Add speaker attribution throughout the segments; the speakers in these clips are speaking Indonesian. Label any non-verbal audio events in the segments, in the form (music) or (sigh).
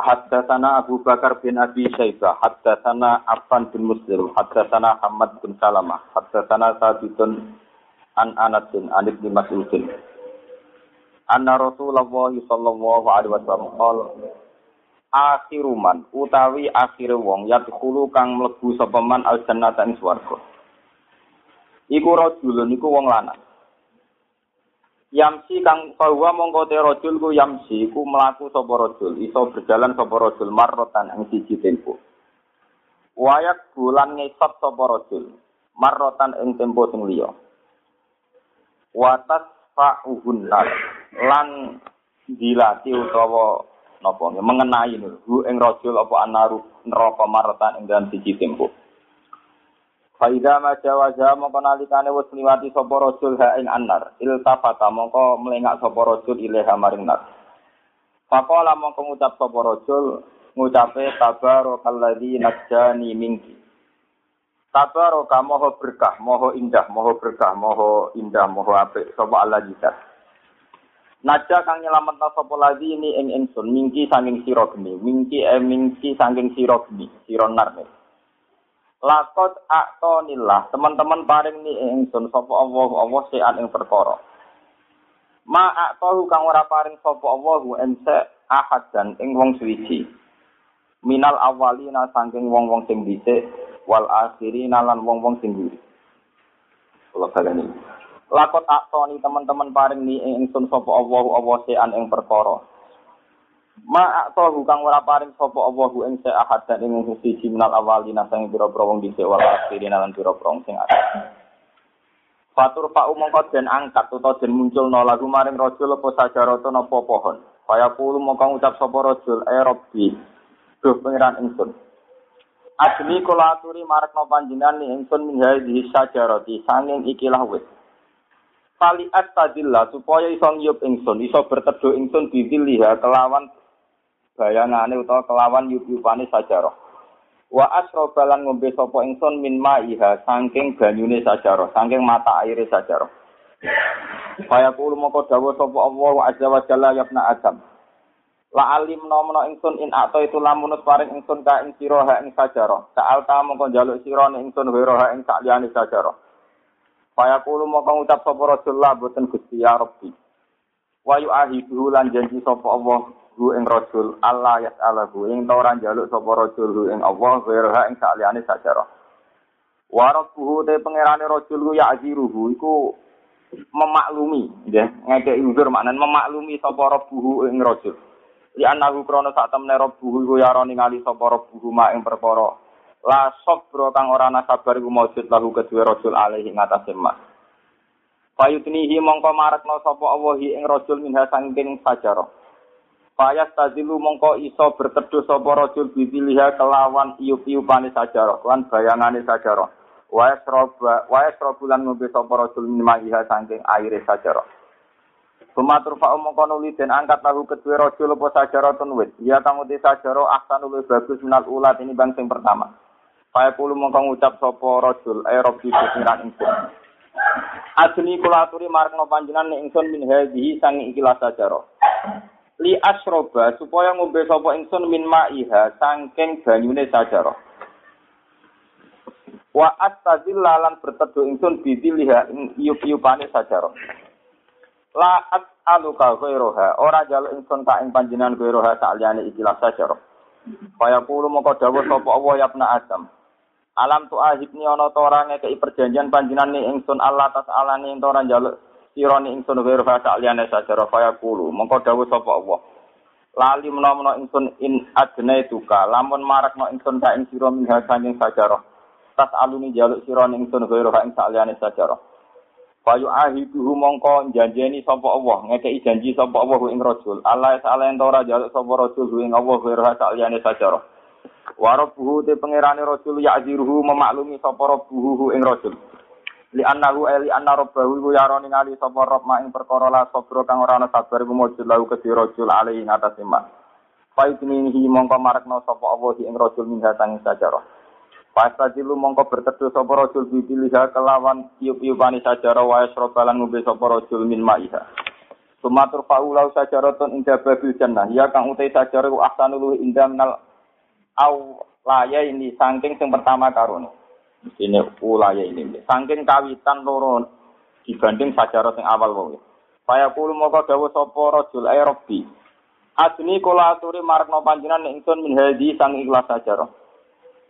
Speaker 1: Haddatsana Abu Bakar bin Abi Syaibah, haddatsana Affan bin Muslim, haddatsana Ahmad bin Salamah, haddatsana Sabitun an Anas bin An bin Mas'udin. Anna Rasulullah sallallahu alaihi wasallam qala akhiru utawi akhir wong yadkhulu kang mlebu sapa man al jannata ing swarga. Iku rajulun iku wong lanang. Yamsi kang bahwa mongko te rajul ku yamsi ku mlaku sapa rajul iso berjalan sapa rajul marrotan ing siji tempo. Wayak bulan ngesot sapa rajul marrotan ing tempo sing liya. Watas fa'uhun lan dilati utawa napa mengenai hu ing rajul apa anaru neraka marrotan ing dalam siji tempo. Faida majawaja mongko nalikane wis liwati sapa rajul ha ing annar. Iltafata mongko melengak sapa rajul ilaha maring nar Faqala mongko ngucap sapa rajul ngucape tabarakalladzi najjani minki. Tabaraka moho berkah moho indah moho berkah moho indah moho apik sapa Allah jika. Naja kang nyelametna sapa lagi ini ing ingsun mingki saking sira geni mingki e mingki saking sira geni sira nar Lakot aktonillah, teman-teman paring ni ingsun sapa Allah Allah sean ing perkara. Ma aktohu kang ora paring sapa Allah ense ahad dan ing wong suwiji. Minal awalina saking wong-wong sing dhisik wal akhirina lan wong-wong sing mburi. Kula baleni. Lakot aktoni teman-teman paring ni ingsun sapa Allah Allah sean ing perkara. Ma aktahu kang ora paring sapa Allahu ing sa ahad dan ing siji minal awalina sang pira-pira wong dhisik wal akhirin lan pira-pira sing akhir. Fatur fa mongko den angkat utawa den munculno lagu maring rajul apa sajarata napa pohon. Kaya kulo mongko ngucap sapa rajul e rabbi. Duh pangeran ingsun. Asli kula aturi marekno panjenengan ni ingsun min hadhihi sajarati sanging ikilah wit. Pali astadillah supaya iso ngiyup ingsun, iso berteduh ingsun bidiliha kelawan bayangane utawa kelawan yubyupane sajarah. Wa asrobalan ngombe sapa ingsun min ma'iha saking banyune sajarah, saking mata aire sajarah. Kaya kulo moko dawuh sapa Allah azza wa jalla ya Adam. La alim nomno ingsun in ato itu lamunus paring ingsun ka ing sira ha ing sajarah. Sa'al ta mongko njaluk sira ing ingsun wira ha ing sakliyane sajarah. Kaya kulo moko ngucap sapa Rasulullah boten Gusti ya Rabbi. Wa yu'ahidu lan janji sapa Allah hu ing rajul Allah yas'alahu ing ta ora njaluk sapa rajul hu ing Allah wirha ing saliyane sajarah. Wa te pangerane rajul ku ya aziruhu iku memaklumi nggih ngekeki uzur maknane memaklumi sapa rabbuhu ing rajul. Li anahu krana sak temne rabbuhu iku ya ora ningali sapa rabbuhu ma ing perkara. La sabra kang ora ana sabar iku maujud lahu kedue rajul alaihi ngatasé mas Fayutnihi mongko marakno sapa Allah ing rajul minha sangking sajarah Fayas tazilu mongko iso berteduh sapa rajul bidiliha kelawan iup-iupane sajarah, lan bayangane sajarah. Wa yasroba wa yasrobulan ngombe sapa rajul minmahiha saking aire sajarah. Sumatur fa mongko nuli den angkat lahu kedue rajul apa sajarah tun wit. Ya kang uti sajarah ahsan luwih bagus minal ulat ini bang sing pertama. Kaya kulo mongko ngucap sapa rajul ay rabbi pengiran ingsun. Ajeni kula aturi marang panjenengan ingsun min hadhihi sangi ikilah sajarah. Li asroba supaya ngombe sapa ingsun min ma'iha saking banyune sajarah. Wa astazilla lan berteduh ingsun bidiliha ing iyup-iyupane sajarah. La as'aluka ghairoha ora jaluk ingsun ka ing panjenengan ghairoha saliyane ikilah sajarah. Kaya kulo moko dawuh sapa Allah ya Adam. Alam tu ahibni ana ta ora ngekeki perjanjian panjenengan ingsun Allah tas ento ora jaluk sirani ingsun wa fa ta'liyane sajara kaya kulu mongko dawuh sapa Allah. Lali menawa ingsun in adne tuka lamun marakno ingsun ka ing sira min hasaning sajara tas aluni jaluk sirani ingsun wa fa ing ta'liyane sajara Bayu ahiduhu mongko janjeni sapa Allah ngekeki janji sapa Allah ing rajul. Allah ta'ala ento ora jaluk sapa rajul ing Allah wa fa ta'liyane sajara Wa rabbuhu te pangerane rajul ya'ziruhu memaklumi sapa rabbuhu ing rajul. Li annahu eli anna rabbahu iku yaro ningali sapa rob mak ing perkara la sabra kang ora ana sabar iku mujud lahu kedhi rajul alaihi ing atas iman. Faidnihi mongko marekno sapa Allah ing rajul min hatang sajarah. Pastajilu mongko berteduh sapa rajul bibiliha kelawan tiup-tiupane sajarah wa yasrobalan ngombe sapa rajul min ma'iha. Sumatur faulau sajaratun inda babil jannah. Ya kang utai sajarah ku ahsanul indah minal au laya ini saking sing pertama karone. Ini ulaya ini. Saking kawitan loro dibanding sajarah sing awal wae. Saya kulo moko dawuh sapa rajul ay rabbi. Adni kula aturi marekno panjenengan ingsun min hadi sang ikhlas sajarah.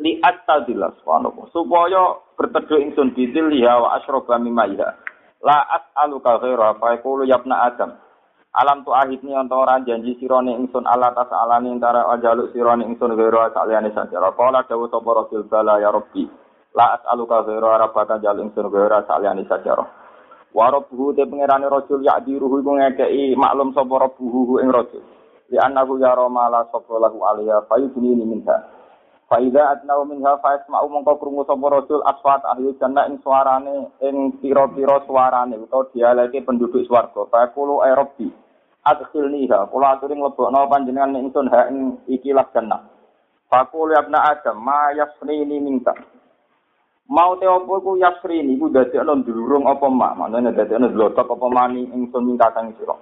Speaker 1: Li astadillah subhanallah. Supaya berteduh ingsun bidil ya wa asyroba mimaiha. La as'aluka ghaira fa yaqulu ya ibna adam. Alam tu ahidni untuk orang janji sirone ingsun ala tas alani antara ajaluk sirone ingsun ghaira saliyane sajarah. Qala dawuh sapa rasul bala ya rabbi. La as'aluka ghaira rabbaka jaluk ingsun ghaira saliyane sajarah. Wa rabbuhu te pangerane rajul ya'diruhu iku ngekeki maklum sapa rabbuhu ing rajul. Li annahu yara ma la sapa lahu alaiha fayudni minha. Faida atnau minha fa yasma'u mongko krungu sapa rajul aswat ahli jannah ing suarane ing pira-pira suarane utawa dialeke penduduk swarga. Fa kulo ay rabbi adkhilniha kula aturi mlebokno panjenengan ingsun ha ing ikilah jannah. Fa kulo ya adam ma yasrini minka. Mau te opo ku yasrini ku dadi ana ndulurung apa mak, maknane dadi ana apa mani ingsun minta kang sira.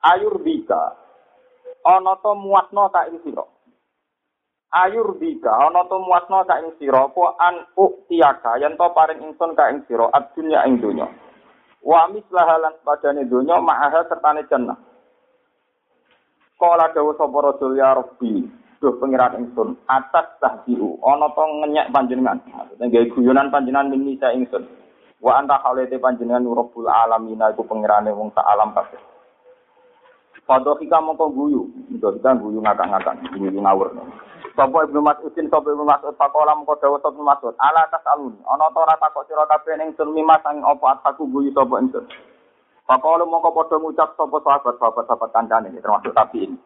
Speaker 1: Ayur bika ana to muatno tak ing sira. ayur bika ana to muasna ka ing sira? Apa an uktiaka? Yen to paring ingsun ka ing sira? Adunya ing donya. Wa mislaha lan padane donya ma'aha sertane jannah. Kala dawuh sapa rasul ya rabbi duh pengiran ingsun. Atas tahdiu ana to ngenyek panjenengan. Maksudnya gawe guyonan panjenengan mini sa ingsun. Wa anta khalete panjenengan rabbul alamin iku pengirane wong sak alam kabeh. Padha kita mongko guyu, kita guyu ngakak-ngakak, guyu ngawur. Sapa Ibnu Mas'udin sapa Ibnu Mas'ud pakola mengko dawuh sapa Ibnu Mas'ud. Ala tasalun ana ta ora takok sira kabeh ning sun mimas sang apa ataku guyu sapa ingsun. Pakola mongko padha ngucap sapa sahabat sahabat kancane termasuk tapi ini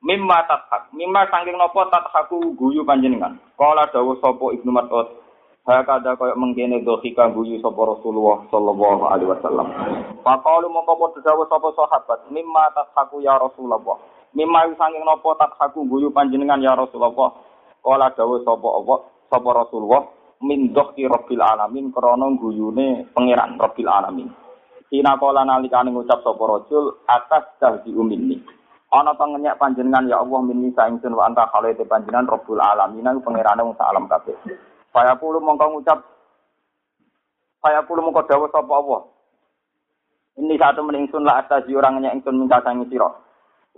Speaker 1: Mimma tathak mimma saking napa tathaku guyu panjenengan kala dawuh sapa Ibnu Mas'ud Hakada kaya mengkene dohika guyu sapa Rasulullah sallallahu alaihi wasallam. Pakola mongko padha dawuh sapa sahabat mimma tathaku ya Rasulullah Mimma sanging napa tak haku guyu panjenengan ya Rasulullah. Kala dawuh sapa apa sapa Rasulullah min dhaqi rabbil alamin krana guyune pangeran rabbil alamin. Sina kala nalikane ngucap sapa rajul atas tahdi umini. Ana pengenyak panjenengan ya Allah minni saingsun wa anta khalate panjenengan rabbul alamin iku pangerane wong alam kabeh. Saya kulo mongko ngucap saya kulo mongko dawuh sapa Allah. Ini satu meningsun lah atas orangnya ingsun minta sangi sira.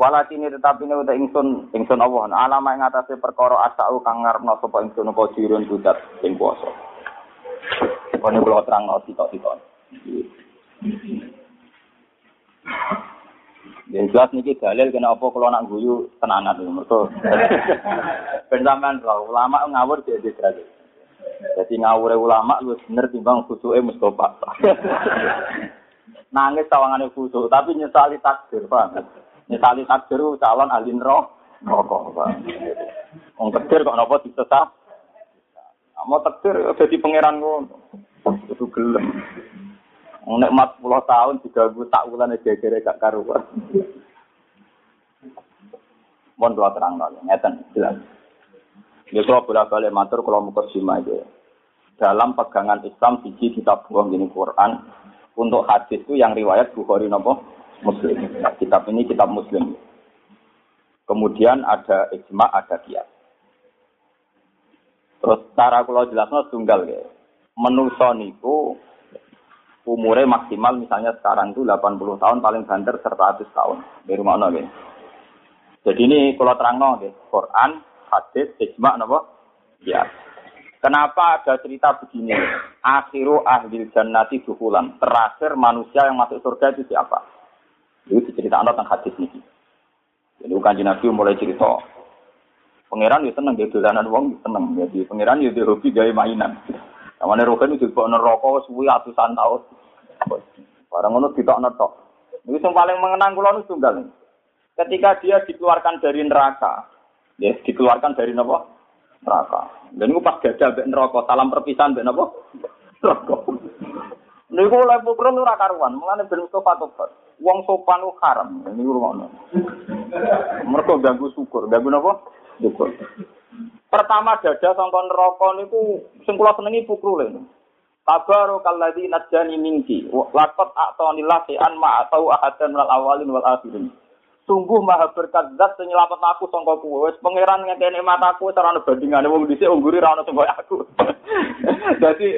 Speaker 1: Walakin tetapi ini udah ingsun ingsun Allah. Nah, alama yang atasnya perkara asau kang ngarepno sapa ingsun apa jirun budak ing kuasa. Kone kula terang no sitok-sitok. Yang jelas niki dalil kena apa kalau nak guyu tenanan lho mergo. (laughs) Ben sampean ulama ngawur dia derajat. Jadi ngawure ulama lu bener timbang khusuke Mustofa. (laughs) Nangis tawangane khusuk tapi nyesali takdir, paham? Misalnya takdir calon ahli rokok. Wong takdir kok napa disesat? Mau takdir jadi pangeran ngono. Itu gelem. Nek mat puluh tahun diganggu tak ulane gegere gak karuan. Mohon dua terang nol, ngeten jelas. Ya kalau bolak balik matur kalau mau aja. Dalam pegangan Islam siji kita buang gini Quran untuk hadis itu yang riwayat Bukhari nopo Muslim. Nah, kitab ini kitab Muslim. Kemudian ada ijma, ada kias. Terus cara kalau jelasnya tunggal ya. Menuso niku umurnya maksimal misalnya sekarang itu 80 tahun paling banter 100 tahun. Di rumah ya. Jadi ini kalau terang ya. Quran, hadis, ijma, nopo, ya. Kenapa ada cerita begini? Akhiru ahli jannati dukulan. Terakhir manusia yang masuk surga itu siapa? Itu diceritakan tentang hadis ini. Jadi bukan Nabi mulai cerita. Pangeran itu seneng gitu dolanan wong seneng. Jadi pangeran itu hobi gaya mainan. Namanya rokan itu bawa neraka suwi ratusan tahun. Barang ngono ditok netok. Ini yang paling mengenang kula nu tunggal. Ketika dia dikeluarkan dari neraka, ya dikeluarkan dari apa? neraka. Dan itu pas gajah mbek neraka, salam perpisahan mbek napa? Neraka. Niku oleh pukul ora karuan, mulane ben Mustafa tobat. Wong sopan ku haram, ini rumono. Mereka ganggu syukur, ganggu napa? Syukur. Pertama dada sangka neraka niku sing kula senengi pukrule. Tabarakalladzi najjani minki. Laqad a'tanillah an ma atau ahadan minal awalin wal akhirin. Sungguh maha berkat zat sing aku sangka kuwe. Wis pangeran ngekene mataku ora ana bandingane wong dhisik ungguri ra ono sing aku. (laughs) Jadi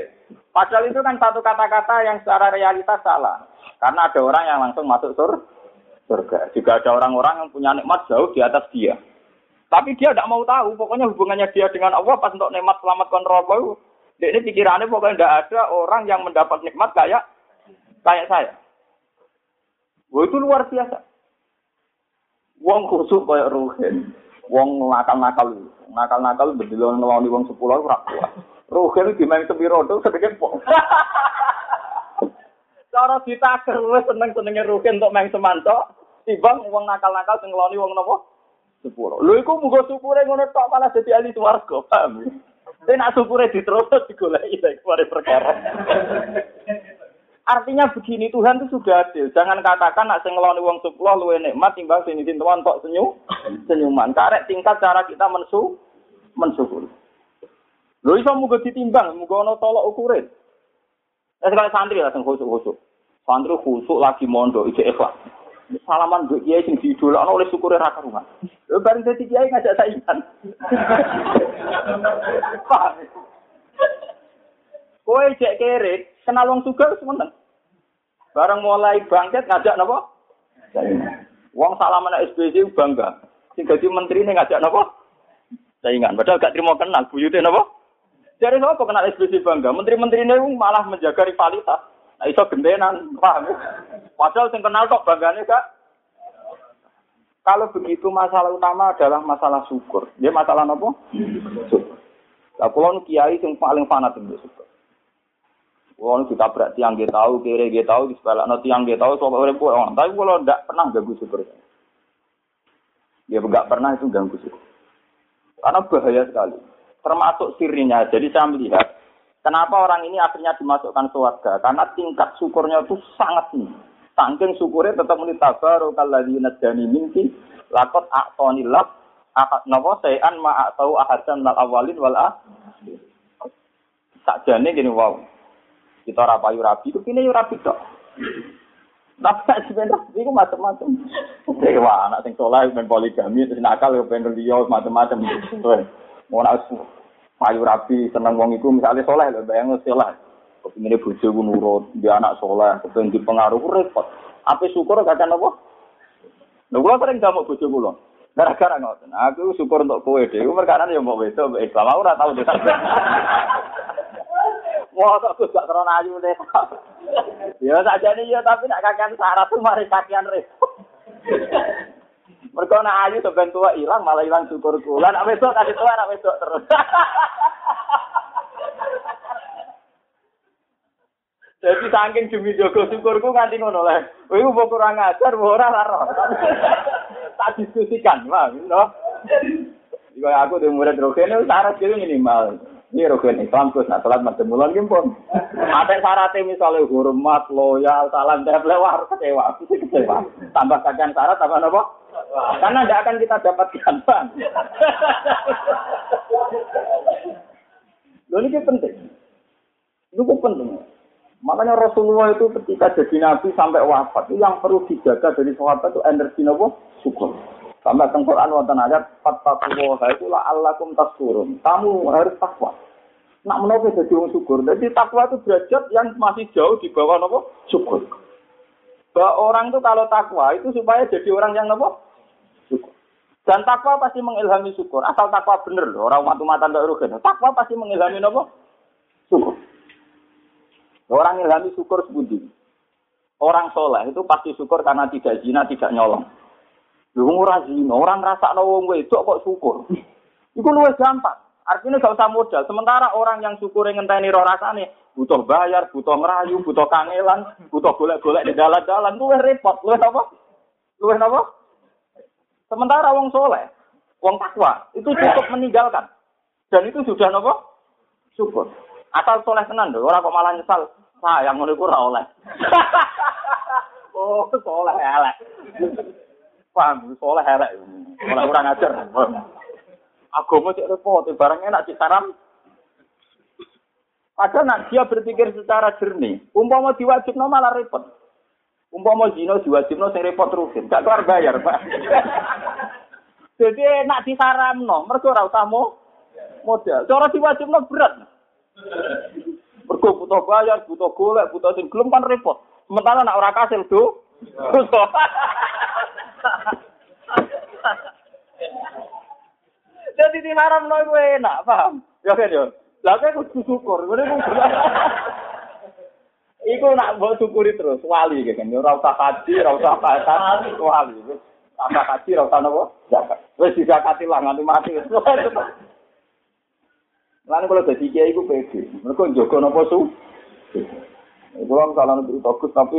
Speaker 1: padahal itu kan satu kata-kata yang secara realitas salah. Karena ada orang yang langsung masuk sur surga. Juga ada orang-orang yang punya nikmat jauh di atas dia. Tapi dia tidak mau tahu, pokoknya hubungannya dia dengan Allah pas untuk nikmat selamat kontrol ini pikirannya pokoknya tidak ada orang yang mendapat nikmat kayak kayak saya. Wah itu luar biasa. Wong khusuk kayak ruhen. Wong nakal-nakal. Nakal-nakal berdilo ngelawani wong sepuluh ora kuat. Ruhen dimain sepiro tuh sedikit pok. (laughs) Cara ditaker wis seneng-senenge ruhen untuk main semanto. Timbang wong nakal-nakal sing ngelawani wong nopo? Sepuluh. Lho iku muga syukure ngono tok malah dadi ahli swarga, paham? Tapi nak syukure diterus digoleki dari perkara. Artinya begini, Tuhan itu sudah adil. Jangan katakan nak sing ngeloni wong sepuluh luwe nikmat timbang sing izin Tuhan tok senyum, senyuman. Karek tingkat cara kita mensu mensyukuri. Lho iso muga ditimbang, muga ana tolok ukure. Eh sekali santri lah sing khusuk-khusuk. Santri khusuk lagi mondok ijek ikhlas. Salaman mbek kiai sing didolakno oleh syukure ra karuan. Lho bareng dadi kiai ngajak saingan. (laughs) Kowe cek kere, kenal wong sugih wis meneng. Bareng mulai bangkit ngajak napa? Wong salaman SBC bangga. Sing dadi menteri ini ngajak napa? Saingan. Padahal gak terima kenal, buyute napa? Jadi sapa kenal SBC bangga? Menteri-menteri ini malah menjaga rivalitas. Nah, iso gendenan, paham? Padahal sing kenal kok banggane gak kalau begitu masalah utama adalah masalah syukur. Dia masalah apa? Syukur. Lah kula kiai sing paling fanatik syukur. Wong ditabrak tiang dia tahu, kiri dia tahu, di sebelah no tiang dia tahu, urip orang. Tapi kalau tidak pernah ganggu syukur. Dia enggak pernah itu ganggu syukur. Karena bahaya sekali. Termasuk sirinya. Jadi saya melihat kenapa orang ini akhirnya dimasukkan surga. Karena tingkat syukurnya itu sangat tinggi. Saking syukurnya tetap muni tabaru kalladzi najani minki lakot a'tonillah akad napa sayan ma atau ahadan lal awalin wal akhir. Sakjane gini wow. Kita ora rabi, kene yo rabi tok. Tapi sebenarnya itu macam-macam. Dewa anak sing soleh main poligami, terus nakal pengen liya macam-macam. Mau nak payu rabi seneng wong iku misalnya soleh lho bayang soleh. Kepingin bojo ku nurut, dia anak soleh, kepingin dipengaruh repot. Apa syukur kakak apa? Lha kula sering jamu bojo kula. Gara-gara ngoten. Aku syukur untuk kowe dhewe perkara yo mbok wedok Islam ora tau desa. (laughs) Wah, aku gak krono ayu deh. (laughs) Ya saja nih ya, tapi nak kakean syarat tuh mari kakean repot. (laughs) Mereka nak ayu sebentar tua hilang, malah hilang syukur kula. Nak besok tadi tua, nak besok terus. (laughs) Jadi saking demi jogo syukurku nganti ngono lah. Iku mbok kurang ajar, mbok ora lara. (laughs) Tak diskusikan, Bang, no. Iku aku di murid rogen syarat gitu minimal. Ini rukun Islam terus nak salat macam bulan gimpun. Ada syaratnya misalnya hormat, loyal, salam tempel, wah kecewa, (laughs) kecewa. Tambah kajian syarat, tambah apa? Karena tidak akan kita dapatkan bang. Lalu ini penting. Itu penting. Makanya Rasulullah itu ketika jadi nabi sampai wafat itu yang perlu dijaga dari sahabat itu energi nopo syukur. Sampai teng Quran wonten ayat fattaqullaha itu la allakum taskurun. Kamu harus takwa. Nak menapa jadi wong syukur. Jadi takwa itu derajat yang masih jauh di bawah nopo syukur. Bahwa orang itu kalau takwa itu supaya jadi orang yang nopo. Dan takwa pasti mengilhami syukur. Asal takwa bener loh. Orang matu-matan tidak rugi. Takwa pasti mengilhami nopo syukur. Orang ilhami syukur sebuti. Orang soleh itu pasti syukur karena tidak zina, tidak nyolong. Lu zina, orang rasa wong wedok kok syukur. (laughs) Iku luwes gampang. Artinya gak usah modal. Sementara orang yang syukur ngenteni roh rasane butuh bayar, butuh ngerayu, butuh kangelan, butuh golek-golek di jalan-jalan, luwes repot, luwes apa? Luwes apa? Sementara wong soleh, wong takwa itu cukup meninggalkan. Dan itu sudah nopo? Syukur. Asal soleh tenan lho, ora kok malah nyesal. Sayang ngono iku ora oleh. (laughs) oh, soleh elek. Paham, soleh elek. Ora kurang ajar. Agama cek repot, barang enak cek saram. Padahal nak dia berpikir secara jernih, umpama diwajibno malah repot. Umpama zina diwajibno sing repot terusin, gak keluar bayar, Pak. (laughs) Jadi nak disaramno, mergo ora usah modal. Cara diwajibno berat. Mergo butuh bayar, butuh golek, butuh sing gelem kan repot. Sementara nak ora kasil do. (laughs) Jadi di haram lo enak, paham? Ya kan ya. Lah kan kudu syukur, ngene. Iku nak mbok syukuri terus wali kan. Ora usah kaji, ora usah pasar, wali. Tambah kaji, ora usah napa? Zakat. Wis dizakati lah nganti mati. Lan kalau dadi kiai iku pede. Mergo njogo napa su? Iku lan salah bagus tapi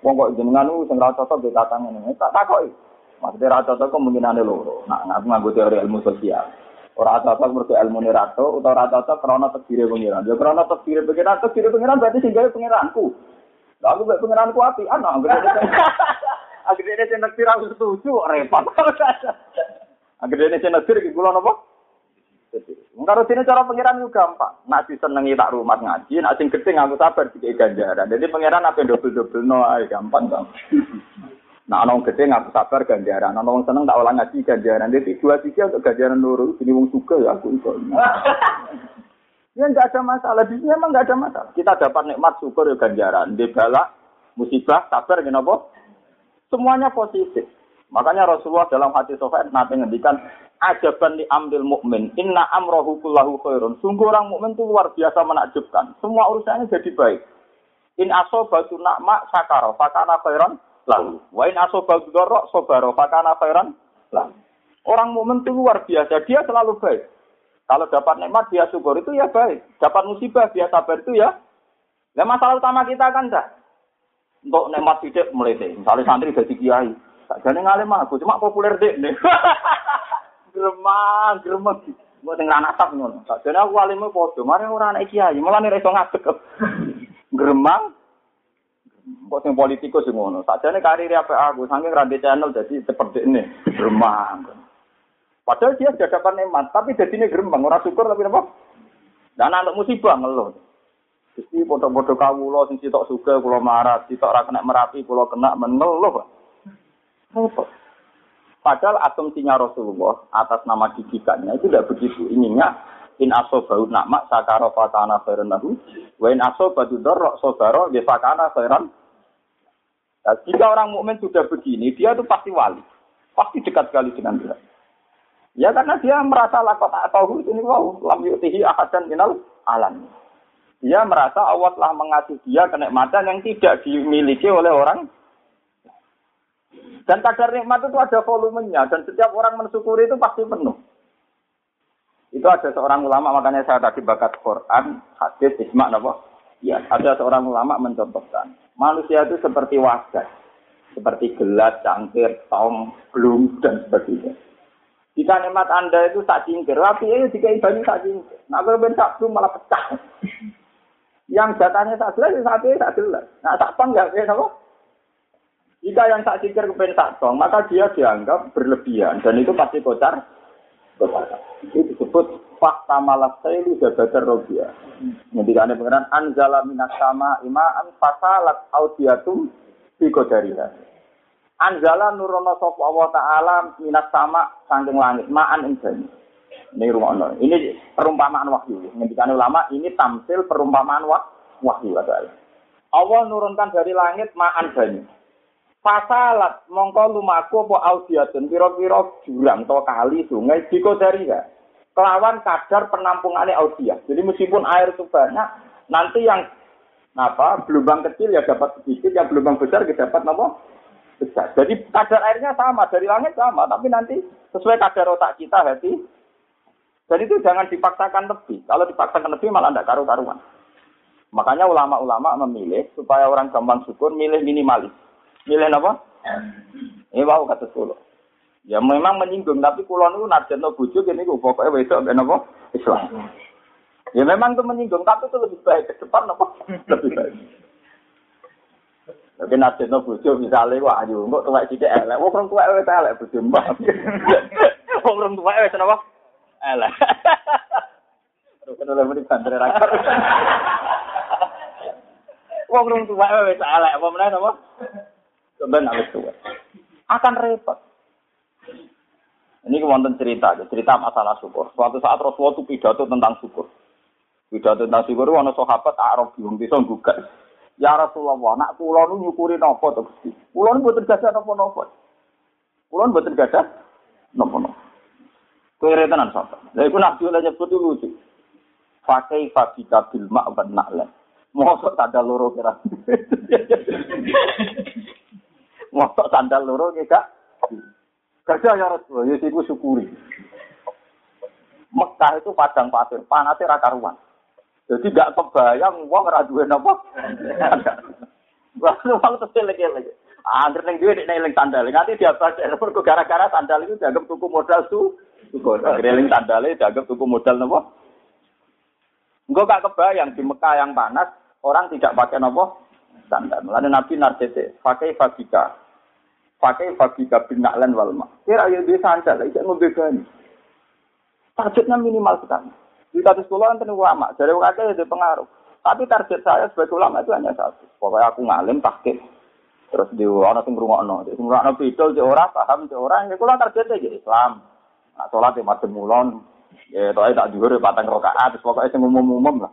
Speaker 1: wong kok jenengan ku sing ra cocok mbek tatang ngene. Tak takoki. Maksudnya ra cocok kemungkinan loro. Nah, aku nganggo teori ilmu sosial. Ora cocok mergo ilmu ne rato utawa ora cocok krana tekdire pengiran. Ya krana tekdire pengiran, tekdire pengiran berarti sing gawe pengiranku. Lah aku mbek pengiranku api ana anggere. Akhirnya sing nektir (laughs) aku setuju repot. (laughs) Akhirnya sing nektir iki kula napa? Karo dene cara pangeran itu gampang. Nak disenengi tak rumah ngaji, nak sing ngaku sabar dikei ganjaran. Jadi pangeran apa dobel-dobel no ae gampang bang. Nah, ana gede ngaku sabar ganjaran, ana wong seneng tak ulang ngaji ganjaran. Jadi dua tiga untuk ganjaran loro, ini wong suka ya aku iso. (laughs) Ya enggak ada masalah, di sini memang enggak ada masalah. Kita dapat nikmat syukur ya ganjaran, di balak, musibah, sabar, kenapa? Semuanya positif. Makanya Rasulullah dalam hati Sofyan nanti ngendikan ajaban li amril mukmin inna amrohu kullahu khairun. Sungguh orang mukmin itu luar biasa menakjubkan. Semua urusannya jadi baik. In asobatu nakma sakaro fakana khairan lalu. Wa in asobatu dorok sobaro fakana khairan lalu. Orang mukmin itu luar biasa. Dia selalu baik. Kalau dapat nikmat dia syukur itu ya baik. Dapat musibah dia sabar itu ya. Nah masalah utama kita kan dah. Untuk nikmat tidak mulai Misalnya santri jadi kiai Sakjane ngalim aku, cuma populer dek nih. Gremang, gremeng. Mbok sing lan asap ngono. Sakjane aku alime padha, mari ora anak kiai, malah nek iso ngadeg. (laughs) Gremang. Mbok sing politikus sing ngono. Sakjane karir apa aku, saking rande channel jadi seperti ini. Gremang. Padahal dia sudah dapat nikmat, tapi jadi ini gerembang, orang syukur tapi apa? Dan anak musibah ngeluh. Jadi foto-foto kawulo sing sitok suka, kulo marah, sitok ra kena merapi, kulo kena mengeluh. Repot. Padahal asumsinya Rasulullah atas nama didikannya itu tidak begitu. Ininya in asobau nama sakaro fatana khairan lahu wa in asobatu dorok sobaro ya khairan nah, jika orang mukmin sudah begini dia itu pasti wali. Pasti dekat sekali dengan dia. Ya karena dia merasa lakot atau ini wow lam yutihi ahadan minal alam. Dia merasa Allah telah mengasih dia kenikmatan yang tidak dimiliki oleh orang. Dan kadar nikmat itu ada volumenya dan setiap orang mensyukuri itu pasti penuh. Itu ada seorang ulama makanya saya tadi bakat Quran, hadis, isma, apa? Ya, ada seorang ulama mencontohkan manusia itu seperti wadah, seperti gelas, cangkir, tong, belum dan sebagainya. Jika nikmat anda itu tak cingkir, tapi itu jika banyak tak cingkir. Nah, kalau ben tak belum malah pecah. Yang datanya tak jelas, satu tak jelas. Nah, tak pang nggak kayak apa? Jika yang tak sikir kepen tak tong, maka dia dianggap berlebihan dan itu pasti kocar. Kocar. Itu disebut fakta malas saya lu jabatar robia. Ngendikane pengeran anzala minas sama imaan fasalat audiatum fi kodariha. Anzala nurono sapa Allah taala minas sama saking langit ma'an ing Ini rumah Ini perumpamaan wahyu. Ngendikane ulama ini tamsil perumpamaan wahyu kata Allah nurunkan dari langit ma'an banyu. Fasalat mongko lumaku apa audiatun pira-pira jurang atau kali sungai diko dari ya. Kelawan kadar penampungannya audia. Jadi meskipun air itu banyak, nanti yang apa gelombang kecil ya dapat sedikit, yang gelombang besar ya dapat apa besar. Jadi kadar airnya sama dari langit sama, tapi nanti sesuai kadar otak kita hati. Dan itu jangan dipaksakan lebih. Kalau dipaksakan lebih malah tidak karu-karuan. Makanya ulama-ulama memilih supaya orang gampang syukur milih minimalis. Milih apa? Ini wow kata solo. Ya memang menyinggung, tapi kulon itu narjeno bujuk ini gue pokoknya wedok ben apa Islam. Ya memang itu menyinggung, tapi itu lebih baik ke depan apa? Lebih baik. Tapi narjeno bujuk misalnya wah ayo kok tuwek sithik elek, wong orang tuwek wis elek bojo mbak. Wong orang tuwek wis napa? Elek. Terus oleh muni bandre rakar. Wong orang tuwek wis elek apa meneh napa? Sampeyan wis tuwek. Akan repot. Ini wonten cerita, cerita masalah syukur. Suatu saat Rasulullah itu pidato tentang syukur. Pidato tentang syukur, ada sahabat Arab bingung bisa gugat. Ya Rasulullah, nak kula nu nyukuri napa to Gusti? Kula nu mboten gadah napa-napa. Kula nu mboten gadah napa-napa. Kere tenan sahabat. Lha iku Nabi oleh nyebut lucu. Fakai fabika bil ma'wan na'lan. Mosok sandal loro kira. (laughs) Mosok sandal loro kira. Gajah ya Rasulullah, ya iku syukuri. Mekah itu padang pasir, panasnya raka ruang. Jadi gak kebayang uang raduin apa. Lalu uang terus lagi-lagi. Angger ning duwe nek eling sandal. Nanti dia baca mergo gara-gara sandal itu dianggap tuku modal. Tuku eling sandal dianggap tuku modal napa? Engko gak kebayang di Mekah yang panas orang tidak pakai napa? Sandal. Lalu Nabi narjete, pakai fabika. Pakai fabika bin na'lan wal ma. Kira ya dia sandal, iki membebani. Targetnya minimal sekali. Di status sekolah kan ulama, dari wakil ada pengaruh. Tapi target saya sebagai ulama itu hanya satu. Pokoknya aku ngalim tahqiq. Terus di orang sing ngrungokno, sing ngrungokno bidol di orang paham di orang, ya kula targetnya ya Islam. Nah, sholat di madem mulon, ya toh tak juhur ya patang rakaat, terus pokoknya sing umum-umum lah.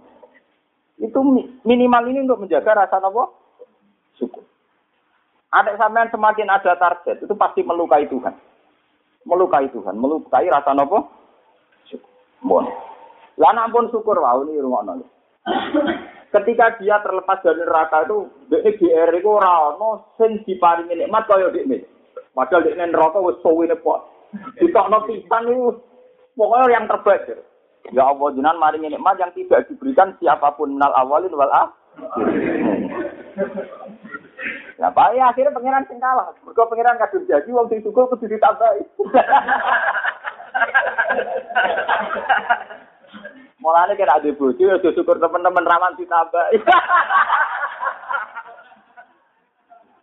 Speaker 1: Itu minimal ini untuk menjaga rasa nopo syukur. Ada sampean semakin ada target, itu pasti melukai Tuhan. Melukai Tuhan, melukai rasa nopo. Bon. Lah ampun syukur wae ini rumah Ketika dia terlepas dari neraka itu, dia GR itu ora ono sing diparingi nikmat kaya dekne. Padahal dekne neraka wis suwene kok. Ditokno pisan itu pokoknya yang terbaik. Ya Allah jenengan maringi nikmat yang tidak diberikan siapa pun minal awalin wal akhir. Nah, ya akhirnya pangeran sing kalah. Mergo pangeran kadung jadi wong sing syukur kudu ditambahi. (laughs) Mulane kira ada bojo ya syukur teman-teman rawan ditambah. (laughs)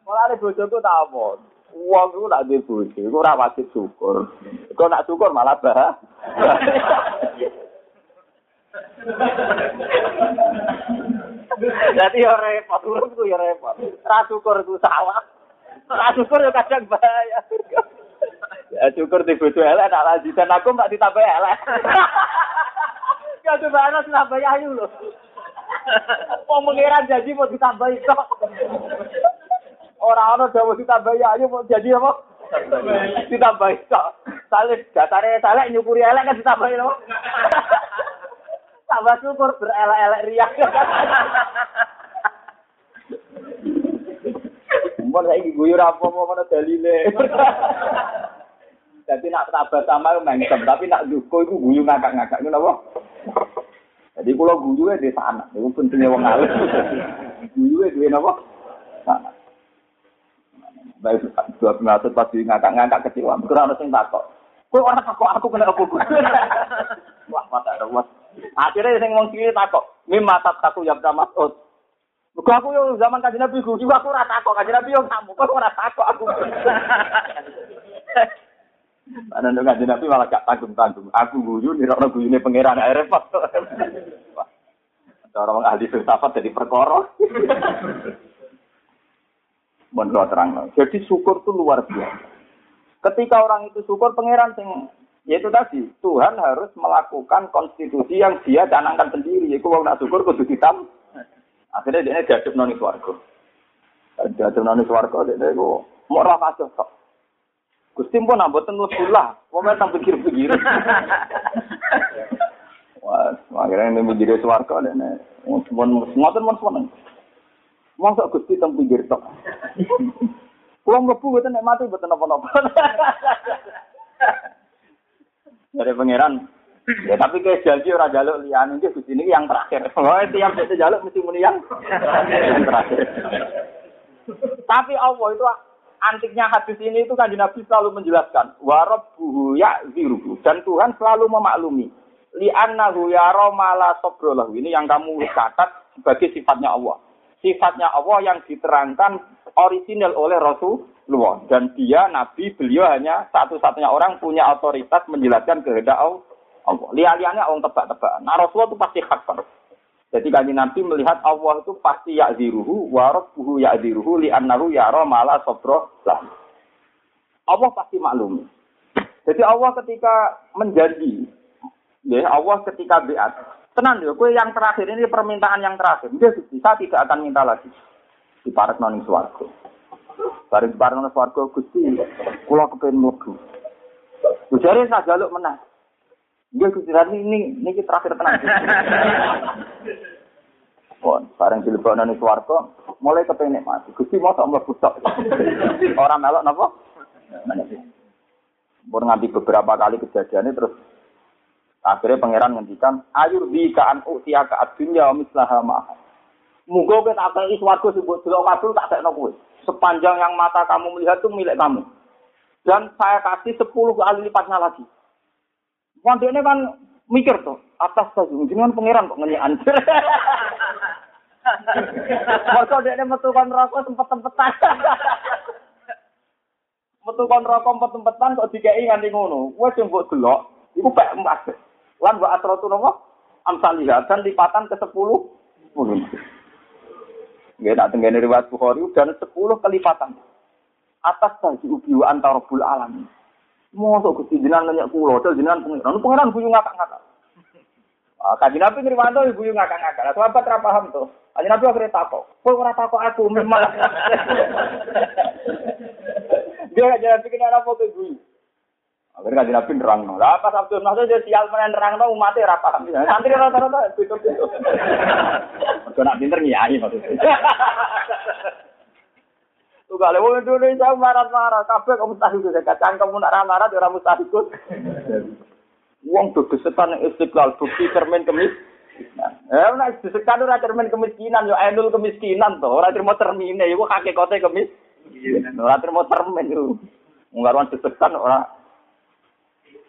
Speaker 1: Mulane bojoku tak apa. Wong iku nak duwe bojo, iku ora wajib syukur. Kok nak syukur malah bah. (laughs) Jadi ya repot, urip ku ya repot. Ra syukur ku salah. Ra syukur ya kadang bahaya. Ya syukur di bojo elek nak lanjutan aku tak ditambah elek. Ya coba ana ditambah ayu lho. Wong mengira jadi mau ditambah itu. Orang ana dawa ditambah ayu mau jadi apa? Ditambah itu. Salih datare saleh nyukuri elek kan ditambah itu. Tambah syukur berelek-elek riak. Mun saiki guyur apa mau mana dalile. Jadi nak tambah sama mengsem, tapi nak duko itu guyu ngakak-ngakak itu apa? Jadi kalau guyu di sana, itu pentingnya wong alim. Guyu di apa? Sana. Baik, dua pengasut pasti ngakak-ngakak kecewa. Kurang ada yang takut. Kau orang takut aku kena apa Wah, mata ada. Akhirnya yang ngomong sini takut. Mimma takut yang sama Mas'ud. Kau aku yang zaman kajian Nabi guyu, aku rata takut. Kajian Nabi yang kamu, kau rata takut aku. (laughs) Ana nek kanjeng Nabi malah gak tanggung-tanggung. Aku guyu ora guyune pangeran ae repot. Cara wong ahli filsafat jadi perkara. (laughs) Mon terang. Jadi syukur itu luar biasa. Ketika orang itu syukur pangeran sing yaitu tadi Tuhan harus melakukan konstitusi yang dia canangkan sendiri yaitu wong nak syukur kudu hitam akhirnya dia diadep noni swarga diadep noni swarga dia itu mau ra kasih Gusti pun amboten lebulah, wong tang pikir-pikir. Wah, akhirnya ini menjadi swarga dan pun ngoten pun seneng. Masa Gusti tang pinggir tok. Kulo mlebu mboten nek mati mboten napa-napa. Dari pangeran Ya tapi ke janji ora jaluk liyane. Iki Gusti ini yang terakhir. (laughs) Wah, tiap dete jaluk mesti muni yang terakhir. Tapi Allah itu antiknya hadis ini itu kan Nabi selalu menjelaskan warabbuhu ya'ziruhu dan Tuhan selalu memaklumi li annahu yara mala sabrolahu ini yang kamu catat sebagai sifatnya Allah. Sifatnya Allah yang diterangkan orisinal oleh Rasulullah dan dia Nabi beliau hanya satu-satunya orang punya otoritas menjelaskan kehendak Allah lihat-lihatnya orang tebak-tebakan nah Rasulullah itu pasti khabar jadi kami Nabi melihat Allah itu pasti ya'ziruhu wa rabbuhu ya'ziruhu li annahu yara mala sabra lah. Allah pasti maklum. Jadi Allah ketika menjanji, ya Allah ketika biat, tenang ya, kue yang terakhir ini permintaan yang terakhir. Dia bisa tidak akan minta lagi di parak noning swargo. Bareng di parak noning swargo gusti, kulo kepengen mlebu. Bujare saya jaluk menang. Dia kusiran ini, ini terakhir tenang. Pon, bareng dilebokno ning swarga, mulai kepengen mati. Gusti tak mlebu tok. Ora melok napa? Pun nganti beberapa kali kejadiannya terus akhirnya pangeran ngendikan ayu di kaan utia ka adunya mislaha ma. Muga kowe tak kei swarga sebut delok kabul tak tekno kowe. Sepanjang yang mata kamu melihat itu milik kamu. Dan saya kasih sepuluh kali lipatnya lagi. Ini kan mikir tuh, atas saja, jenengan pangeran kok ngenyian. (laughs) Mereka dia metu kon rokok sempet-sempetan. metu kon rokok sempet-sempetan kok dikei nganti ngono. Wes sing mbok delok, iku pek emas. Lan wa atratu nopo? Amsalihah dan lipatan ke 10 10. Nggih nak tenggene riwayat Bukhari dan 10 kelipatan. Atas tadi ubi antara bul alam. Mosok Gusti jenengan nanya kula, dal jenengan pengiran. Pengiran guyu ngakak-ngakak. Ah, kaji Nabi ngriwanto yung ngakak-ngakak. Sahabat ra paham tuh. Kaji Nabi akhirnya takok. Kok ora takok aku memang. (laughs) Dia gak jalan bikin apa guyu. Akhirnya kaji Nabi nerang. Lah pas Abdul Nasir dia sial menen nerang no umatnya ra paham. Santri rata-rata pinter-pinter. Mergo nak pinter ngiyai maksudnya. Tunggal wong Indonesia marah-marah, kabeh kamu tahu itu kacang kamu nak marah ora mustahil. Wong tuh setan istiqlal bukti cermin kemis. Eh, nek disekan ora cermin kemiskinan yo enul kemiskinan to, ora terima cermine iku hakikate kemis. Ora terima cermin iku. Nggaruan disekan ora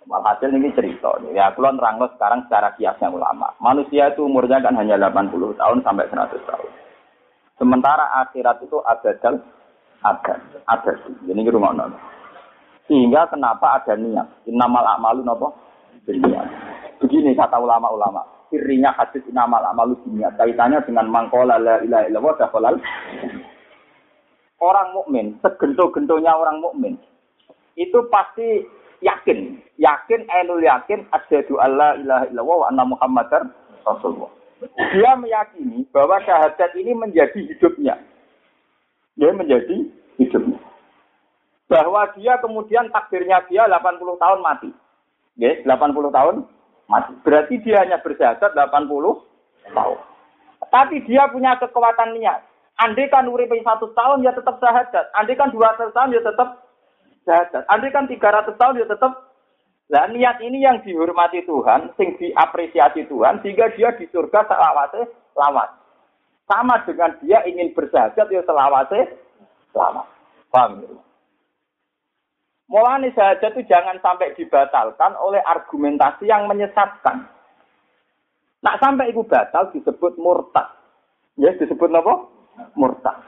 Speaker 1: Walhasil ini cerita. Ya, aku nerang sekarang secara kiasnya ulama. Manusia itu umurnya kan hanya 80 tahun sampai 100 tahun. Sementara akhirat itu abadal ada, ada sih. Jadi ini rumah nol. Sehingga kenapa ada niat? Innamal amalu nopo? Niat. Begini kata ulama-ulama. Kirinya hadis innamal amalu niat. Kaitannya dengan mangkola la ilaha illallah. Orang mukmin, segento-gentonya orang mukmin, itu pasti yakin, yakin, enul yakin, asyhadu alla ilaha illallah wa anna muhammadar rasulullah. Dia meyakini bahwa syahadat ini menjadi hidupnya dia menjadi hidupnya. Bahwa dia kemudian takdirnya dia 80 tahun mati. Ya, 80 tahun mati. Berarti dia hanya bersyahadat 80 tahun. Tapi dia punya kekuatan niat. Andai kan urip satu tahun ya tetap syahadat. Andai kan 200 tahun ya tetap syahadat. Andai kan 300 tahun ya tetap Nah niat ini yang dihormati Tuhan, sing diapresiasi Tuhan, sehingga dia di surga selawase lawat. Sama dengan dia ingin bersahadat ya selawase selamat. Paham ya? Mulane saja itu jangan sampai dibatalkan oleh argumentasi yang menyesatkan. Nak sampai itu batal disebut murtad. Ya disebut apa? Murtad.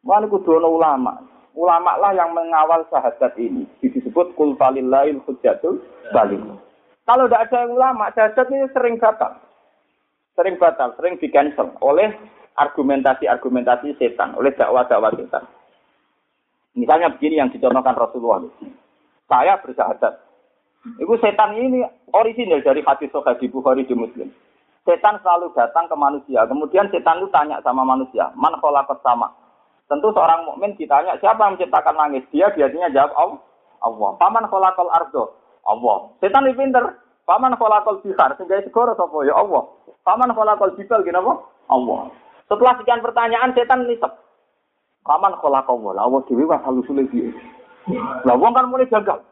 Speaker 1: Mulane kudu ulama. Ulama lah yang mengawal syahadat ini. Disebut kul falillahil hujjatul balik. Kalau tidak ada ulama, syahadat ini sering batal sering batal, sering di oleh argumentasi-argumentasi setan, oleh dakwah-dakwah setan. Misalnya begini yang dicontohkan Rasulullah. Saya bersahadat. Itu setan ini orisinal dari hadis Sahih di Bukhari di Muslim. Setan selalu datang ke manusia. Kemudian setan itu tanya sama manusia, "Man khalaqas sama?" Tentu seorang mukmin ditanya, "Siapa yang menciptakan langit?" Dia biasanya jawab, "Allah." Allah. "Paman khalaqal ardo?" Allah. Setan ini pinter. "Paman khalaqal bihar?" Sehingga segoro sapa? Ya Allah. Paman kholakol jibal gini apa? Allah. Setelah sekian pertanyaan setan nisep. Paman kholakol wala. Allah dewi wasal usulnya dia. Lah wong kan mulai gagal.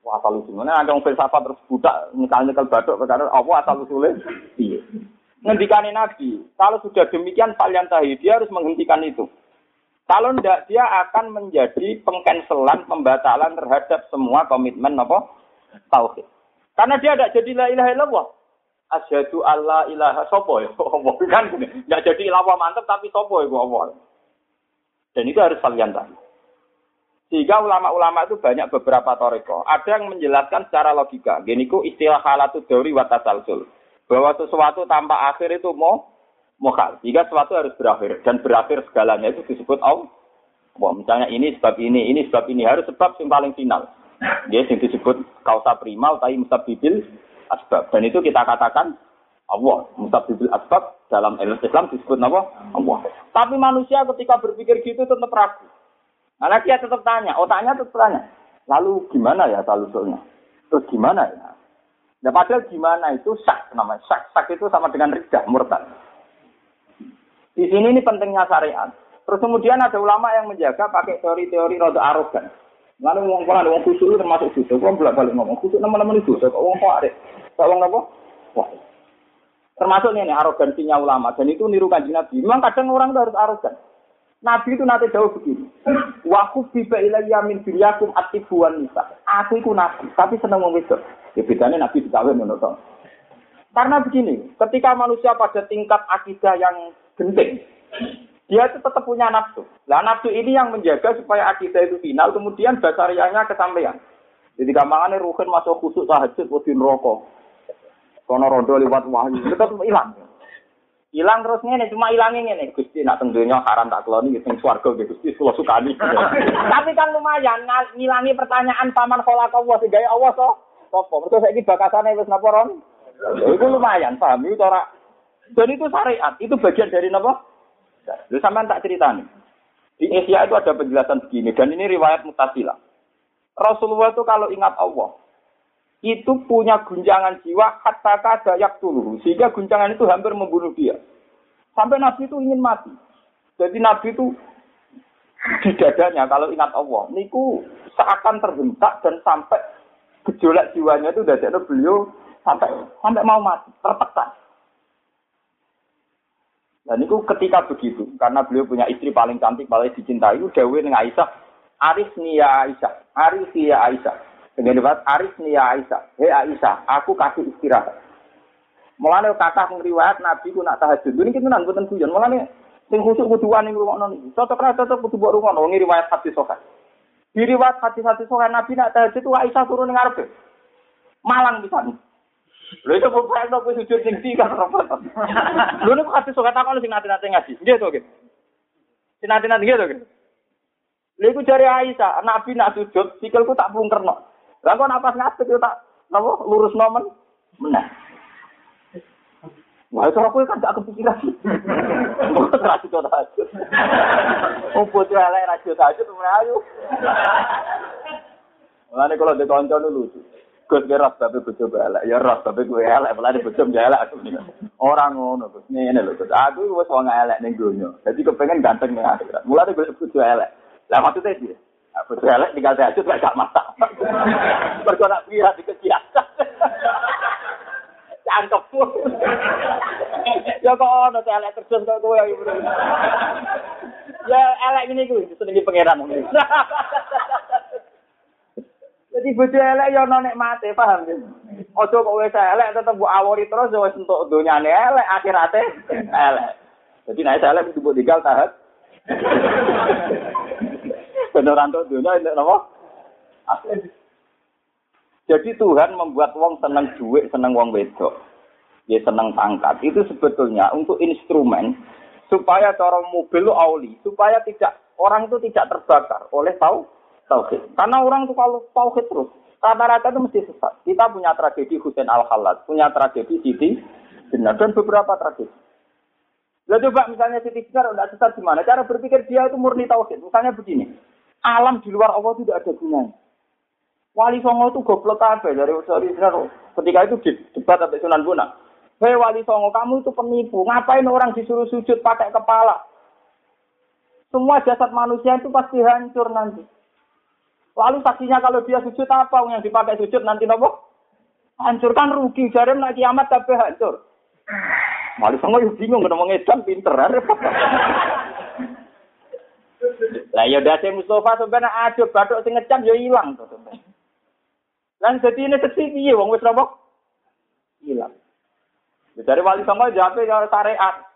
Speaker 1: Wah asal usulnya ada yang filsafat terus budak nyekel badok karena apa asal usulnya dia. Ngendikani Nabi, kalau sudah demikian kalian tahu dia harus menghentikan itu. Kalau tidak, dia akan menjadi pengcancelan, pembatalan terhadap semua komitmen apa? Tauhid. Karena dia tidak jadi la ilaha illallah. Asyhadu alla ilaha sopo ya. (laughs) Kan tidak jadi ilaha mantap tapi sopo ya Allah. Dan itu harus kalian tahu. Sehingga ulama-ulama itu banyak beberapa toriko. Ada yang menjelaskan secara logika. Gini ku istilah halatu teori watasalsul. Bahwa sesuatu tanpa akhir itu mau mukhal. Jika sesuatu harus berakhir dan berakhir segalanya itu disebut Allah. Wah, misalnya ini sebab ini, ini sebab ini harus sebab yang paling final. Dia yang disebut kausa prima tapi mustabibil asbab. Dan itu kita katakan Allah. Mustabibil asbab dalam Islam disebut apa? Allah. Tapi manusia ketika berpikir gitu tetap ragu. Karena dia tetap tanya, otaknya tetap tanya. Lalu gimana ya talusulnya? Terus gimana ya? Nah, padahal gimana itu sak namanya. Sak, sak itu sama dengan ridah, murtad. Di sini ini pentingnya syariat. Terus kemudian ada ulama yang menjaga pakai teori-teori roda arogan. Lalu ngomong pola, ngomong khusus termasuk khusus. Kalau bolak balik ngomong khusus, nama-nama itu. Kok ngomong kok ada? Kok ngomong apa? Wah. Termasuk ini, arogansinya ulama. Dan itu niru kanji Nabi. Memang kadang orang itu harus arogan. Nabi itu nanti jauh begini. Waku biba ilayya min dunyakum atibuan nisa. Aku itu nabi, tapi senang wong wedok. Ya bedanya nabi dikawin menurut Karena begini, ketika manusia pada tingkat akidah yang genting. Dia itu tetap punya nafsu. Nah nafsu ini yang menjaga supaya akidah itu final, kemudian basarianya kesampaian. Jadi gampangannya ruhin masuk khusuk tahajud, wadin rokok. Kono rondo lewat wahyu, tetap hilang. Hilang terus ngene, cuma hilangnya ngene. Gusti nak tentunya haram tak keloni, sing swarga nggih Gusti kula sukani. Tapi kan lumayan ngilangi pertanyaan paman kholaqallah sing gawe Allah to. Sopo? Mergo saiki bakasane wis napa ron? Itu lumayan, paham itu ora dan itu syariat, itu bagian dari apa? Lu sampean tak cerita nih. Di Asia itu ada penjelasan begini, dan ini riwayat mutasilah. Rasulullah itu kalau ingat Allah, itu punya guncangan jiwa hatta kada yak tuluhu, sehingga guncangan itu hampir membunuh dia. Sampai Nabi itu ingin mati. Jadi Nabi itu di dadanya kalau ingat Allah, niku seakan terhentak dan sampai gejolak jiwanya itu dari beliau sampai sampai mau mati, tertekan. Dan itu ketika begitu, karena beliau punya istri paling cantik, paling dicintai, itu Dawe dengan Aisyah, Aris Nia Aisyah, Aris Nia Aisyah. Dengan debat, Aris Nia Aisyah, hei Aisyah, aku kasih istirahat. Mulane kata ngriwayat Nabi ku nak tahajud. Ini kita nang boten guyon. Mulane sing khusuk kudu wani ngrungokno niki. Cocok ra cocok kudu mbok rungokno ngi riwayat hadis sahih. Di riwayat hadis-hadis sahih Nabi nak tahajud ku Aisyah turun ning ngarepe. Malang bisa. Lho itu ora kowe sujud sing kan ora Lho nek hati sok takon sing nate-nate ngaji. Nggih to, nggih. Sing nate-nate nggih to, nggih. Lha iku jare Aisyah, Nabi nak sujud, sikilku tak plungkerno. Lah kok napas ngadeg tak napa lurus nomen meneh. Wah, itu aku kan gak kepikiran. Kok terasi to tahajud. Oh, putih elek radio tahajud ayo. Mulane kalau dikonco lucu. Gus ge ras tapi bojo elek, ya ras tapi gue elek, malah bojo elek aku nih. Orang ngono Gus, ngene lho Gus. Aku wis wong elek ning donya. Dadi kepengen ganteng ning akhirat. Mulane gue bojo elek. Lah maksudnya sih, bojo elek tinggal tahajud gak masak. Mergo nak piye di kegiatan. Cangkep. Ya kok ono elek terus kok kowe ya. Ya elek ngene kuwi senengi pangeran. Jadi bojo elek ya ana nikmate, paham ya? Aja kok wis elek tetep mbok awori terus wis entuk donyane elek, akhirate elek. Jadi nek elek kudu mbok digal tahat. (laughs) Bener antuk donya entuk napa? Jadi Tuhan membuat wong seneng duit, seneng wong wedok. Ya seneng pangkat. Itu sebetulnya untuk instrumen supaya cara mobil lu auli, supaya tidak orang itu tidak terbakar oleh tahu tauhid. Karena orang tuh kalau tauhid terus, rata-rata itu mesti sesat. Kita punya tragedi Husain al Khalad, punya tragedi Siti Jenar, dan beberapa tragedi. Lalu coba misalnya Siti Jenar udah sesat gimana? Cara berpikir dia itu murni tauhid. Misalnya begini, alam di luar Allah tidak ada gunanya. Wali Songo itu goblok kabeh dari Usari Jenar. Ketika itu debat sampai Sunan Bonang. Hei Wali Songo, kamu itu penipu. Ngapain orang disuruh sujud pakai kepala? Semua jasad manusia itu pasti hancur nanti. Lalu saksinya kalau dia sujud apa yang dipakai sujud nanti nopo? Hancurkan rugi jare nak kiamat tapi hancur. Malu sama yuk bingung ngomong edan pinter. (laughs) Lah ya dadi Mustafa sampeyan aja bathuk sing ngecam ya ilang to sampeyan. Lan ini seksi piye wong wis. Dari wali songo jawab ya syariat.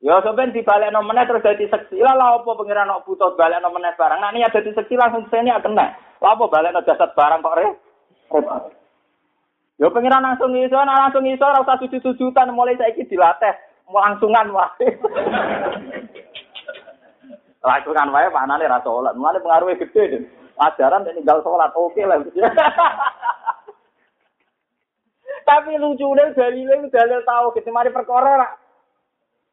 Speaker 1: Ya sampeyan dibalekno meneh terus dadi seksi. Lah lha apa pangeran kok butuh balekno meneh barang. Nah niat dadi seksi langsung sene kena. Lah apa balekno jasad barang kok re? Ya pengiran langsung iso, nah langsung iso ora usah sujud-sujudan mulai saiki dilatih (laughs) langsungan wae. langsungan wae panane ra salat. Mulane pengaruhnya gede deh. Ajaran tinggal salat oke lah. (laughs) Tapi lucu deh dalile dalil tahu kita mari perkara lah.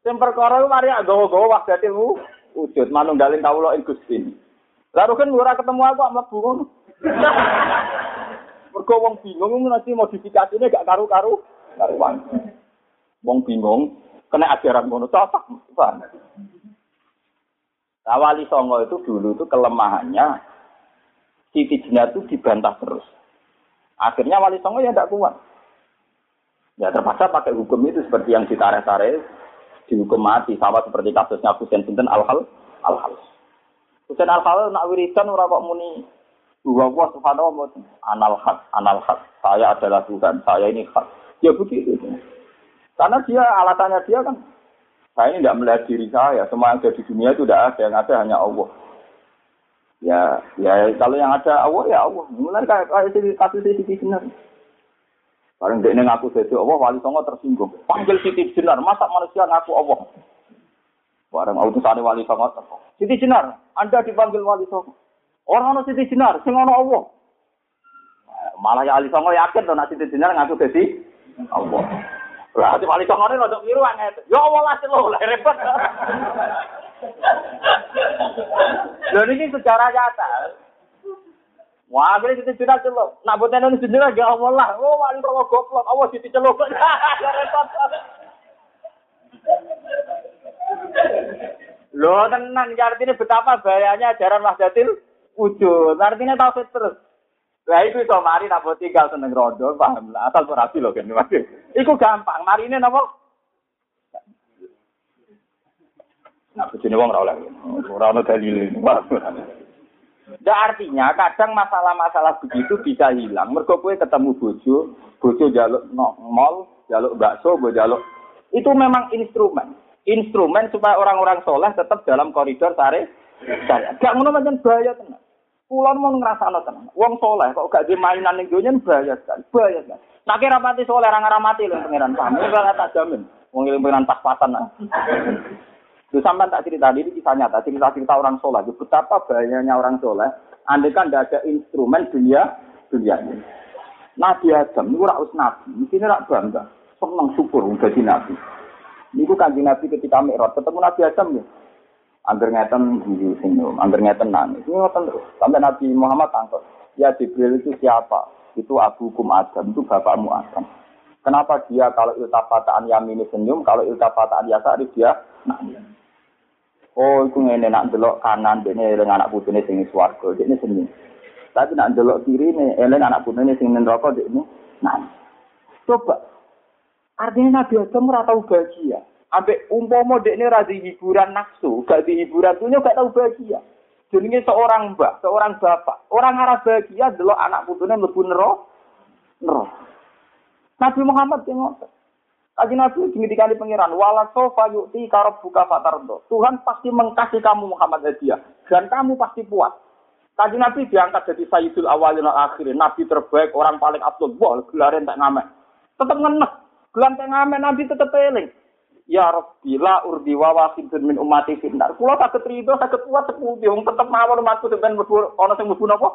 Speaker 1: Sing perkara mari gawa-gawa waktu itu wujud manunggalin kawula ing Gusti. Lalu kan ora ketemu aku mlebu ngono. (laughs) Mergo wong bingung nanti modifikasinya gak karu-karu karuan. Wong bingung kena ajaran ngono cocok. Nah, wali Songo itu dulu itu kelemahannya Siti Jenar itu dibantah terus. Akhirnya Wali Songo ya tidak kuat. Ya terpaksa pakai hukum itu seperti yang ditarik-tarik dihukum mati sama seperti kasusnya Husain Sinten Al-Hal Al-Hal. Husain Al-Hal nak wiridan ora kok muni bahwa Allah subhanahu wa anal hak, anal hak. Saya adalah Tuhan, saya ini hak. Ya begitu. Karena dia alasannya dia kan, saya ini tidak melihat diri saya. Semua yang ada di dunia itu tidak ada, yang ada hanya Allah. Ya, ya kalau yang ada Allah ya Allah. Mulai kayak kayak kasus Siti Jenar. Bareng dia ngaku jadi Allah, wali songo tersinggung. Panggil Siti Jenar, masa manusia ngaku Allah? Bareng utusan wali songo Siti Jenar, Anda dipanggil wali songo. Orang ono Siti Jenar, sing ono Allah. Malah ya Ali Songo yakin nek Siti Jenar ngaku dadi Allah. Lah ati Ali Songo rada miru anget. Ya Allah lah selo lah repot. Lho niki secara nyata. Wah, akhirnya Siti Jenar celok. Nak ono Siti Jenar ya Allah lah. Oh, Ali Songo goblok. Allah Siti celok. (laughs) Loh tenang, artinya betapa bahayanya ajaran Wahdatil wujud. Artinya tauhid terus. Lah itu iso mari nak tinggal seneng rondo, paham lah. Asal rapi lho. Iku gampang. Mari ini napa? Nah, bojone wong ora oleh. Ora ono dalil. Nah, artinya kadang masalah-masalah begitu bisa hilang. Mergo kowe ketemu bojo, bojo jaluk no, mall, jaluk bakso, bojo jaluk. Itu memang instrumen. Instrumen supaya orang-orang soleh tetap dalam koridor sare saya. Gak ngono macam bahaya tenang. Kulon mau ngerasa tenang. Wong soleh kok gak di mainan ning dunya bahaya sekali. Bahaya sekali. Nah kira mati soleh ra ngaramati lho pangeran paham. Kalau tak jamin. Wong ilmu pangeran pas-pasan. Itu sampai tak cerita ini kisah nyata, cerita-cerita orang soleh. Betapa bahayanya orang soleh. Andai kan tidak ada instrumen dunia dunia ini. Nabi Adam ini raus nabi, ini rak bangga, senang syukur jadi nabi. Ini kan nabi ketika Mi'raj ketemu Nabi Adam ya. Angger ngeten guyu senyum, ngeten nangis. Ini ngoten terus. Sampai Nabi Muhammad tangkap. Ya Jibril itu siapa? Itu Abu Kum Adam, itu bapakmu Adam. Kenapa dia kalau iltafataan yamini senyum, kalau iltafataan yasari dia nangis? Oh, itu ngene nak delok kanan dene eling anak putune sing swarga, dene senyum. Tapi nak delok kiri ne eling anak putune sing neraka dene nangis. Coba. Artinya Nabi Adam ora tau bahagia. Ambek umpama dekne ra hiburan nafsu, gak di hiburan dunia gak tau bahagia. Jenenge seorang mbak, seorang bapak. Orang arah bahagia delok anak putune mlebu neraka. Neraka. Nabi Muhammad yang ngotot. Kaji Nabi di pengiran, wala sofa yukti karab buka fatardo. Tuhan pasti mengkasih kamu Muhammad hadiah. Dan kamu pasti puas. Kaji Nabi diangkat jadi Sayyidul Awalin al Akhirin. Nabi terbaik, orang paling abdul. Wah, gelarin tak ngamen. Tetap ngenek. Gelan tak ngamen, Nabi tetap peling. Ya Rabbi la urdi wa wahidun min ummati finnar. Kula saged rido saged kuat sepundi wong tetep mawon umatku sampean mlebu ana sing mlebu napa?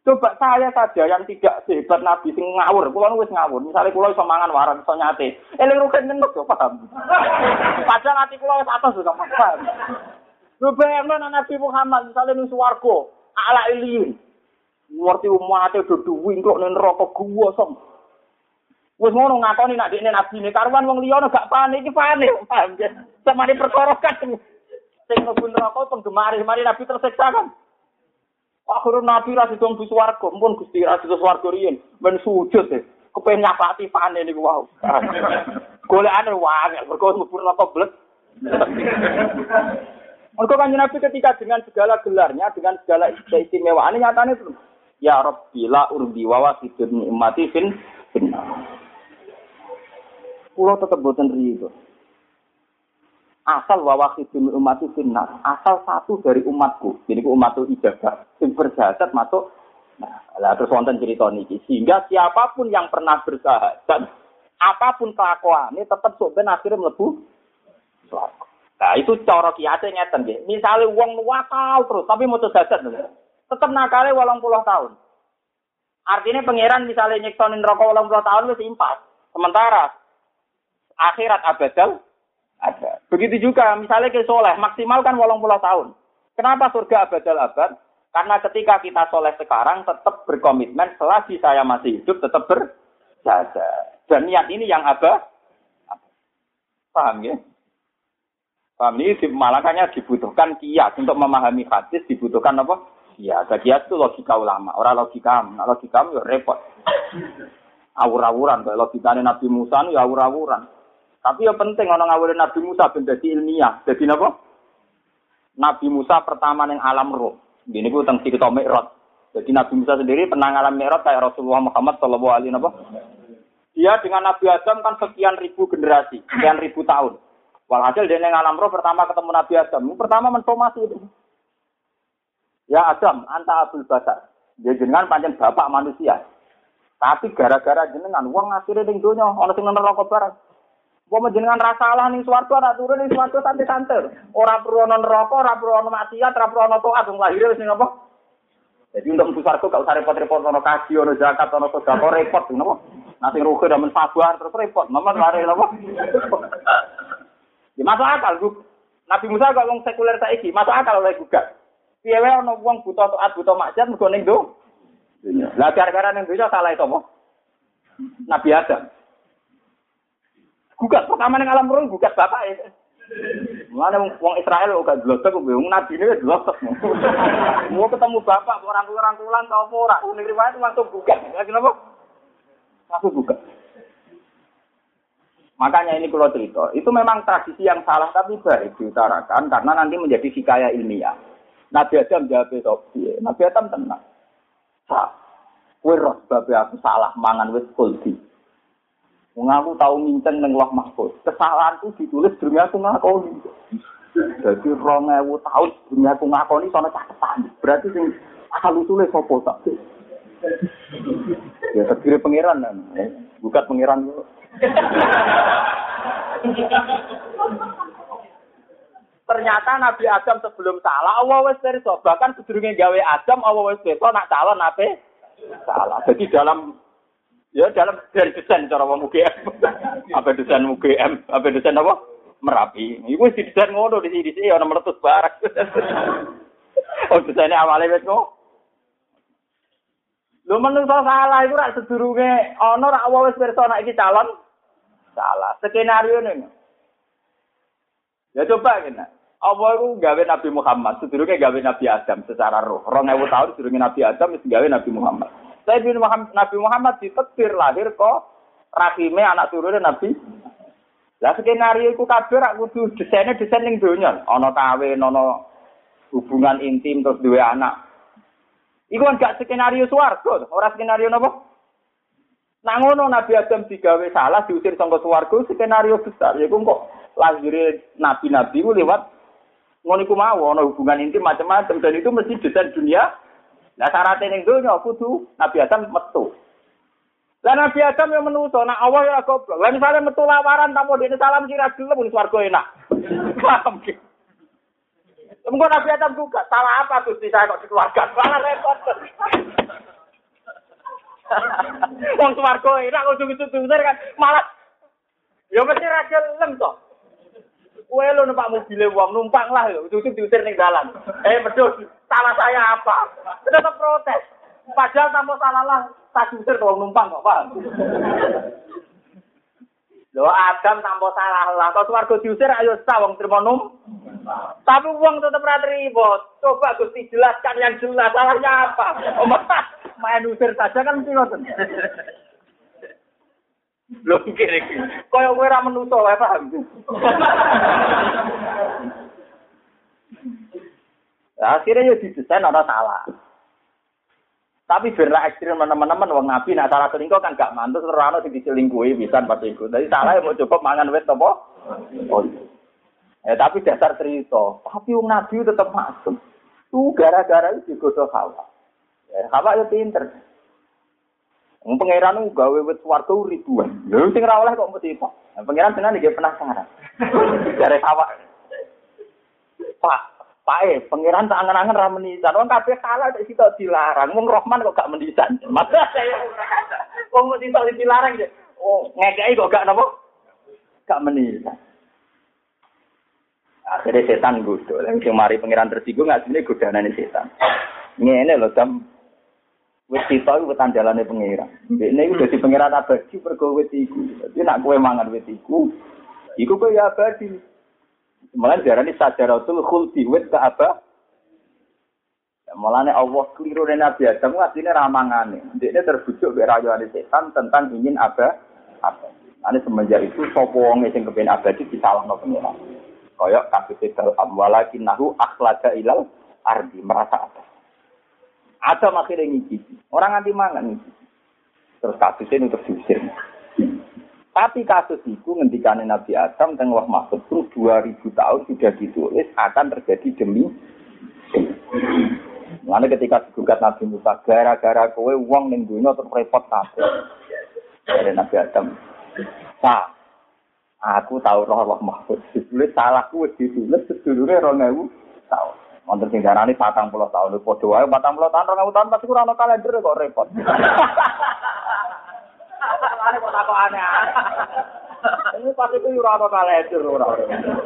Speaker 1: Coba saya saja yang tidak sehebat Nabi sing ngawur, kula wis ngawur. Misalnya kula iso mangan waran iso nyate. Eling rugen ngendut yo paham. Padahal ati kula wis atas juga paham. Lho bayangno Nabi Muhammad misalnya ning swarga, ala iliin. Ngerti umatnya do duwi kok ning neraka gua som. Wis ngono ngakoni nak dekne nabi ne karuan wong liya gak panik iki panik paham ya. Samane perkara kan sing mlebu neraka penggemar mari nabi tersiksa kan. Akhirnya nabi ra didong bis warga, mumpun Gusti ra didong warga riyen men sujud e. Kepen nyapati panik niku wau. (laughs) Golekane wae mergo mlebu neraka blek. Mereka kan Nabi ketika dengan segala gelarnya, dengan segala istimewaannya nyatanya itu. Ya Rabbi la urdi wa wasidun ni'mati fin Pulau tetap boten itu. Asal wawahidun umat finnar. Asal satu dari umatku. Jadi umatku ibadah. Yang berjahat masuk. Nah, terus wonten cerita niki. Sehingga siapa pun yang pernah bersahadat, apa pun kelakuannya tetap sok ben akhirnya melebu Nah, itu cara kiate ngeten nggih. Misale wong wakal terus tapi mau jadat tetap nakale 80 tahun. Artinya pangeran misalnya nyektonin rokok 80 tahun wis impas. Sementara akhirat abadal ada. Begitu juga misalnya ke soleh maksimal kan 80 tahun. Kenapa surga abadal abad? Karena ketika kita soleh sekarang tetap berkomitmen selagi saya masih hidup tetap berjaga. Dan niat ini yang abah. Paham ya? Paham ini malakannya dibutuhkan kias untuk memahami hadis dibutuhkan apa? Ya, kias itu logika ulama, orang logika, nah, logika ya repot. Awur-awuran, kayak logikanya Nabi Musa ya awur-awuran. Tapi yang penting orang ngawurin Nabi Musa ben dadi ilmiah. Jadi apa? Nabi Musa pertama yang alam roh. Gini gue tentang cerita Mi'raj. Jadi Nabi Musa sendiri pernah ngalam Mi'raj kayak Rasulullah Muhammad Shallallahu alaihi wasallam. Dia dengan Nabi Adam kan sekian ribu generasi, sekian ribu tahun. Walhasil dia yang alam roh pertama ketemu Nabi Adam. Pertama mensomasi itu. Ya Adam, anta Abdul Basar. Dia jenengan panjang bapak manusia. Tapi gara-gara jenengan, uang akhirnya ning donya ana sing neraka barang. Wong jenengan rasa salah ning swarga ora turun ning swarga santai-santai. Ora perlu ana neraka, ora perlu ana maksiat, ora perlu ana taat wong lahir wis ning apa? Jadi untuk mlebu swarga gak usah repot-repot ana kaji, ana zakat, ana sedekah repot napa? Nanti rugi dan sabar terus repot. Nomor lari apa? Ya masuk akal, Bu. Nabi Musa kok wong sekuler saiki, masuk akal oleh gugat. Piye wae ana wong buta taat, buta maksiat mergo ning do. Lah gara-gara ning donya salah itu apa? Nabi Adam. Gugat pertama ning alam roh gugat bapak ya. Mana wong Israel kok glosok kok wong nabi ini glosok. Mau ketemu bapak orang rangkulan tau apa ora? Ning riwayat langsung gugat. Lagi apa? Langsung gugat. Makanya ini kalau cerita, itu memang tradisi yang salah tapi baik diutarakan karena nanti menjadi hikayah ilmiah. Nabi Adam jawab itu, Nabi Adam tenang. Sa, kue roh babe aku salah mangan wis Mengaku tahu minceng neng loh mahfud. Kesalahan itu ditulis dunia aku ngakoni. Jadi rong ewu tahun dunia aku ngakoni soalnya caketan. Berarti sing asal usulnya sopo tak Ya terdiri pangeran kan. Bukat pangeran Ternyata Nabi Adam sebelum salah, Allah wes perso. Bahkan sedurunge gawe Adam, Allah wes perso nak calon nabi salah. Jadi dalam ya dalam dari desain cara wong UGM. (laughs) apa desain UGM? Apa desain apa? Merapi. Iku wis desain ngono di sini sih ana meletus barak. (laughs) oh desainnya awalnya wes ngono. Lho menungso salah iku rak sedurunge ana rak wis pirsa nek iki calon salah. Skenario ini. Ya coba kena. Apa iku gawe Nabi Muhammad, sedurunge gawe Nabi Adam secara roh. 2000 tahun sedurunge Nabi Adam wis gawe Nabi Muhammad. Saya bin Muhammad, Nabi Muhammad ditekbir lahir kok rahime anak turune Nabi. Lah skenario iku kabeh rak kudu desainnya desain ning donya. Ana kawin, ana hubungan intim terus duwe anak. Iku kan gak skenario swarga, ora skenario napa? Nah ngono Nabi Adam digawe salah diusir sangka swarga skenario besar. Yaiku kok lahir nabi-nabi ku lewat ngono iku mau ana hubungan intim macam-macam dan itu mesti desain dunia. Nah syaratnya ning donya kudu Nabi Adam metu. Lah Nabi Adam yang menuso, nah Allah ya goblok. Lah misalnya metu lawaran tamu dene salam sira gelem swarga enak. (laughs) Paham Mengko Nabi Adam juga salah apa Gusti saya kok dikeluarkan? Malah repot. (laughs) Wong swarga enak kok ujung-ujung kan malah ya mesti ra gelem to. Kowe lo numpak mobil wong numpang lah ujung diusir ning dalan. Eh betul, salah saya apa? Tetap protes. Padahal tanpa salah lah, tak diusir wong numpang kok. Lho Adam tanpa salah lah, kok swarga diusir ayo sawang terima num. Tapi uang tetap ra ribut. Coba Gusti jelaskan yang jelas. Salahnya apa? Oh, main usir saja kan ngoten. Lho kene iki. Kaya kowe ra menuso wae paham. Akhirnya ya didesain ada salah. Tapi biarlah ekstrim teman-teman wong nabi nak salah selingkuh kan gak mantus ora ono diselingkuhi bisa pas iku. Jadi salah ya mau coba mangan wit apa? Oh. Eh tapi dasar cerita, tapi wong nabi tetap masuk. Tuh gara-gara itu digodok hawa. Ya, hawa ya pinter. Wong pangeran ku gawe wit swarga ribuan. Lha sing ora oleh kok mesti kok. Pangeran tenan iki penasaran. (laughs) Jare hawa. Pak, Pae, pangeran tak angen-angen ra menisan. Wong kabeh kalah nek sitok dilarang. Wong Rahman kok gak menisan. (laughs) Masa saya wong mesti sitok dilarang ya. Oh, ngekeki kok gak napa? Gak menisan. Akhirnya setan gudo. Yang sing mari pangeran tersinggung asline godanane setan. Ngene lho dam wis kita iku tandalane pangeran. Dene iku dadi pangeran abadi pergo wit iku. Dadi nak kowe mangan wit iku, iku kowe ya abadi. Malah diarani sajaratul khuldi wit ke apa? Ya, Mulane Allah keliru dari Nabi Adam artinya ramangane. Dia terbujuk be rayuane setan tentang ingin apa? Apa? Ane semenjak itu sopo wong sing kepen abadi disalahno pengiran. Kaya kasus amwalakin nahu akhlaga ilal ardi merasa apa? Ada akhirnya ngicipi. Orang anti mangan ngicipi. Terus kasusnya untuk diusir. Tapi kasus itu ngendikane Nabi Adam dan Wah Mahfud itu 2000 tahun sudah ditulis akan terjadi demi Mana ketika digugat Nabi Musa gara-gara kowe uang ning dunia terus repot kabeh. Dari Nabi Adam. Nah, aku tahu roh Allah Mahfud. Ditulis salahku wis ditulis sedulure 2000 tahun. Wonten sing darani 40 tahun. Padha wae 40 tahun 2000 tahun pasti ora ono kalender kok repot. Ini pasti itu ora ono kalender ora.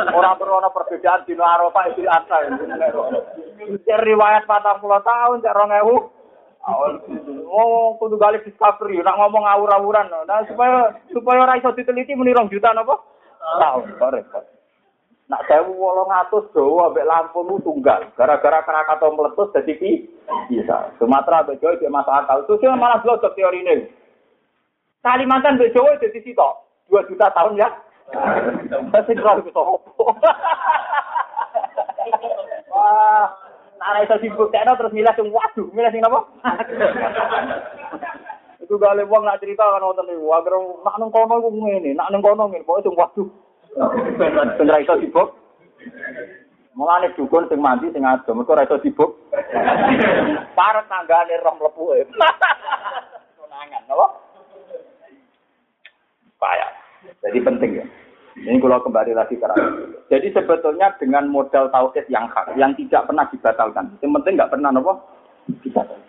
Speaker 1: Ora perlu ono perbedaan dino Arafah iki asa. Cek riwayat 40 tahun cek 2000 Oh, kudu gali discovery, nak ngomong awur-awuran. Nah, supaya supaya ora iso diteliti muni rong juta napa? Tahun, kok repot. Nak sewu wolong atus Jawa ambek Lampung tunggal. Gara-gara Krakatau meletus jadi pi bisa. Sumatera ambek Jawa dia masuk akal. Terus dia malah blocok teori ini. Kalimantan ambek Jawa jadi sitok. Dua juta tahun ya. Saya kira itu Wah, Nah, iso dibuktekno terus milih sing waduh, milih sing apa? Itu gale wong nak cerita kan wonten niku, agar nak nang kono iku ngene, nak nang kono ngene, pokoke waduh. Ben ra iso dibuk. Mulane dukun sing mandi sing ado, mergo ra iso dibuk. Parek tanggane roh mlebu. Konangan? Payah. Jadi penting ya. Ini kalau kembali lagi ke. Jadi sebetulnya dengan modal tauhid yang hak, yang tidak pernah dibatalkan. Yang penting nggak pernah nopo dibatalkan.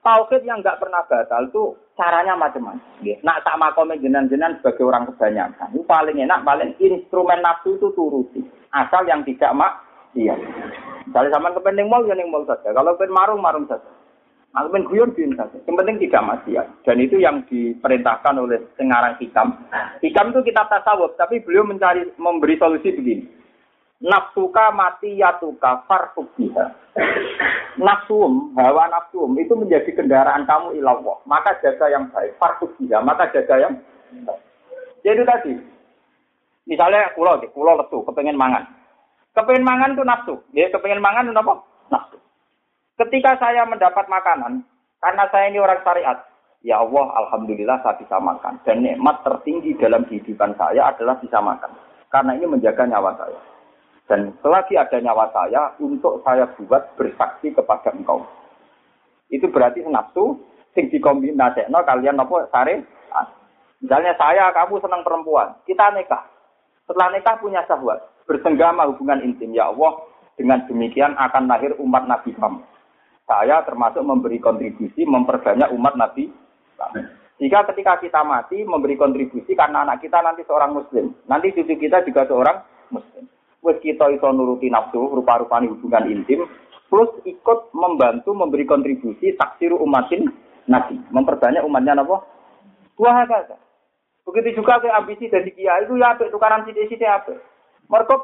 Speaker 1: Tauhid yang nggak pernah batal itu caranya macam-macam. Ya. Nak tak makomnya jenan-jenan sebagai orang kebanyakan. Itu paling enak, paling instrumen nafsu itu turuti. Asal yang tidak mak, iya. Misalnya sama kepenting mau, ya mau saja. Kalau pengen marung, marung saja. Kalau pengen guyon, guyon saja. Yang penting tidak maksiat. Dan itu yang diperintahkan oleh sengarang hikam. Hikam itu kitab tasawuf, tapi beliau mencari memberi solusi begini. Nafsuka mati yatuka farfuk biha. Nafsum, hawa nafsum itu menjadi kendaraan kamu ilallah. Maka jaga yang baik. Farfuk biha, maka jaga yang baik. Jadi tadi, misalnya pulau, pulau lesu, kepengen mangan. Kepengen mangan itu nafsu. Ya, kepengen mangan itu apa? Nafsu. Ketika saya mendapat makanan, karena saya ini orang syariat, ya Allah, Alhamdulillah saya bisa makan. Dan nikmat tertinggi dalam kehidupan saya adalah bisa makan. Karena ini menjaga nyawa saya. Dan selagi ada nyawa saya, untuk saya buat bersaksi kepada engkau. Itu berarti nafsu, sing dikombinasi, no, kalian apa, sare, Misalnya saya, kamu senang perempuan, kita nikah. Setelah nikah punya syahwat, bersenggama hubungan intim. Ya Allah, dengan demikian akan lahir umat Nabi kamu. Saya termasuk memberi kontribusi memperbanyak umat Nabi. Jika ketika kita mati memberi kontribusi karena anak kita nanti seorang muslim. Nanti cucu kita juga seorang muslim. Wes kita itu nuruti nafsu rupa-rupanya hubungan intim. Plus ikut membantu memberi kontribusi taksiru umatin nabi. Memperbanyak umatnya apa? Dua saja. Begitu juga ke ambisi dari kiai itu ya apa tukaran sidik-sidik apa. Mereka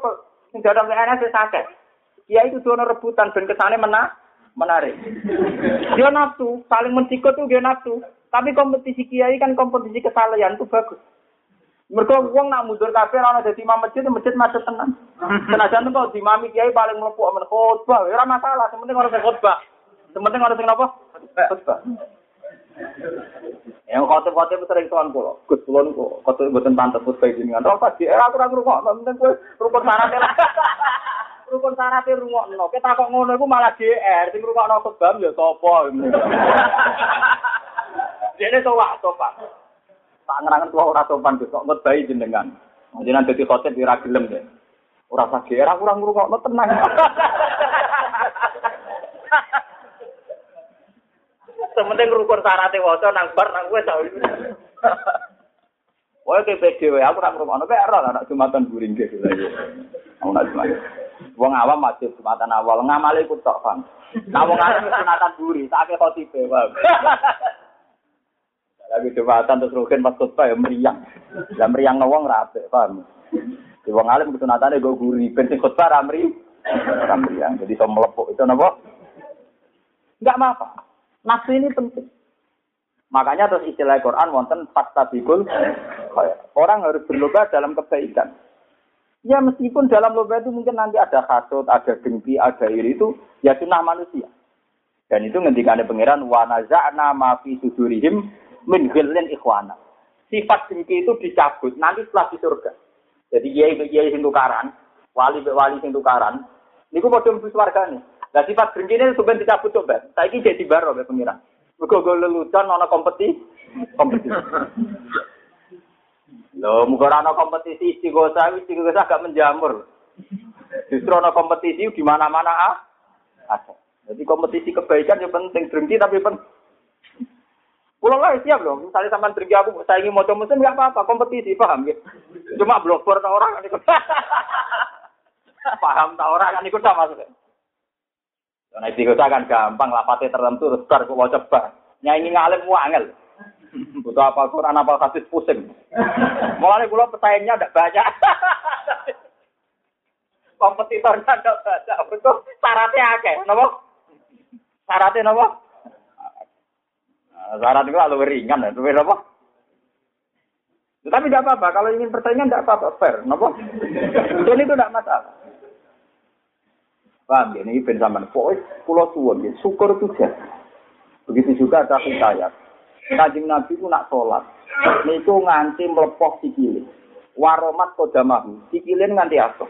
Speaker 1: sing dalam saya sakit. Kiai itu dono rebutan dan kesane menang menarik. Dia nafsu, saling mensikut tuh dia nafsu. Tapi kompetisi kiai kan kompetisi kesalahan itu bagus. Mergo wong nak mundur kabeh ora dadi imam masjid, masjid macet tenan. (laughs) Senajan kok dimami kiai paling mlebu men khotbah, ora masalah, sementing ora sing khotbah. Sementing ora sing napa? Khotbah. Yang khotbah-khotbah sering tuan kula. Gus kula niku khotbah mboten pantes khotbah jenengan. Ora pas di era ora ngrungok, penting kowe rukun syarat (laughs) rukun syarat rungokno. Kita kok ngono iku malah GR, sing rungokno khotbah ya sapa. (laughs) Dene towak, topak. Tak ngerangan tua ora sopan Gus, kok bayi jenengan. Jenengan dadi khotib ora gelem deh. Ora usah gerak ora ngrungokno tenang. Sementing rukun syaratnya waca nang bar nang kowe tau. Wae ke PDW aku ora ngrungokno kek ora anak Jumatan buring ge. Aku nak Jumat. Wong awam masih Jumatan awal ngamale ikut tok, Bang. Nah wong alim Jumatan buri, tak ke khotibe, Bang. Lagi jumatan terus rugen pas khutbah ya meriang. Lah meriang wong ra apik, paham. Di wong alim kesunatane go guri, ben khutbah ra meri. Ra meriang. Jadi iso melepuk itu napa? Enggak apa-apa. Nafsu ini penting. Makanya terus istilah Quran wonten fastabikul Orang harus berlomba dalam kebaikan. Ya meskipun dalam lomba itu mungkin nanti ada hasut, ada dengki, ada iri itu ya sunnah manusia. Dan itu ngendikane pangeran wa naza'na ma fi sudurihim min ghillin ikhwana. Sifat dengki itu dicabut nanti setelah di surga. Jadi kiai kiai sing tukaran, wali wali sing tukaran, niku padha mlebu swargane. Lah sifat dengki ini sampeyan dicabut coba. Saiki jadi baro be pengiran. Mergo go lelucon ana kompetisi. Kompetisi. Loh, muga ana kompetisi istighosah, istighosah agak menjamur. Justru ana kompetisi di mana-mana ah. Jadi kompetisi kebaikan yang penting dengki tapi penting Pulau lah siap loh. Misalnya sampai pergi aku, saya ingin mau mesin nggak apa-apa, kompetisi, paham ya? Cuma blogger tak orang kan (laughs) ikut. paham tak orang kan ikut sama maksudnya. Nah itu kan gampang, lapatnya tertentu, restar, kok mau coba. Nyanyi ngalim wangel. (laughs) Butuh apa Quran apa kasih pusing. (laughs) Mulai pulau pesaingnya tidak banyak. Kompetitornya tidak banyak. Betul, syaratnya akeh. Napa? Syaratnya napa? Syarat itu lalu ringan, ya. Apa? Tapi tidak apa-apa. Kalau ingin pertanyaan tidak apa-apa. Fair. Kenapa? Dan itu tidak masalah. Paham ya? Ini ben zaman. Pokoknya pulau suwon. Ya. Syukur itu ya. Begitu juga ada hikayat. Kajing Nabi itu nak sholat. Itu nganti melepoh sikilin. Waromat kodamahu. Sikilin nganti asuh.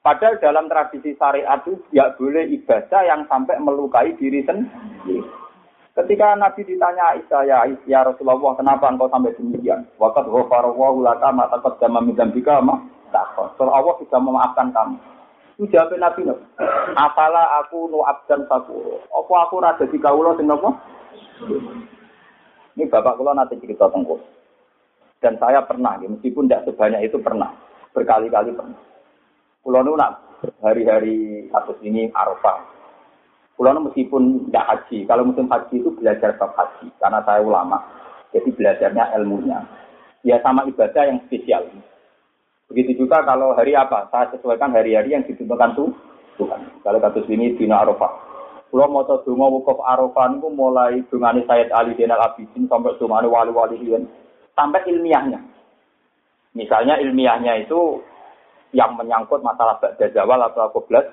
Speaker 1: Padahal dalam tradisi syariat itu tidak boleh ibadah yang sampai melukai diri sendiri. Ketika Nabi ditanya Aisyah, ya, ya Rasulullah, kenapa engkau sampai demikian? Wakat ghafarallahu laka ma taqaddama min dzambika ma. So Allah sudah memaafkan kamu. Itu jawab Nabi. Apalah aku nu abdan sakuro. Apa aku rada di kaulo sing? Ini bapak kula nanti cerita tengku. Dan saya pernah, meskipun tidak sebanyak itu pernah. Berkali-kali pernah. Nak hari-hari kasus ini Arafah Pulau meskipun tidak haji, kalau musim haji itu belajar bab haji, karena saya ulama, jadi belajarnya ilmunya. Ya sama ibadah yang spesial. Begitu juga kalau hari apa, saya sesuaikan hari-hari yang ditentukan tuh Tuhan. Kalau kasus ini Dina Arafah. Pulau mau dungo wukuf Arafah itu mulai dungane Sayyid Ali Zainal Abidin sampai dungane wali-wali sampai ilmiahnya. Misalnya ilmiahnya itu yang menyangkut masalah Ba'da atau Qoblas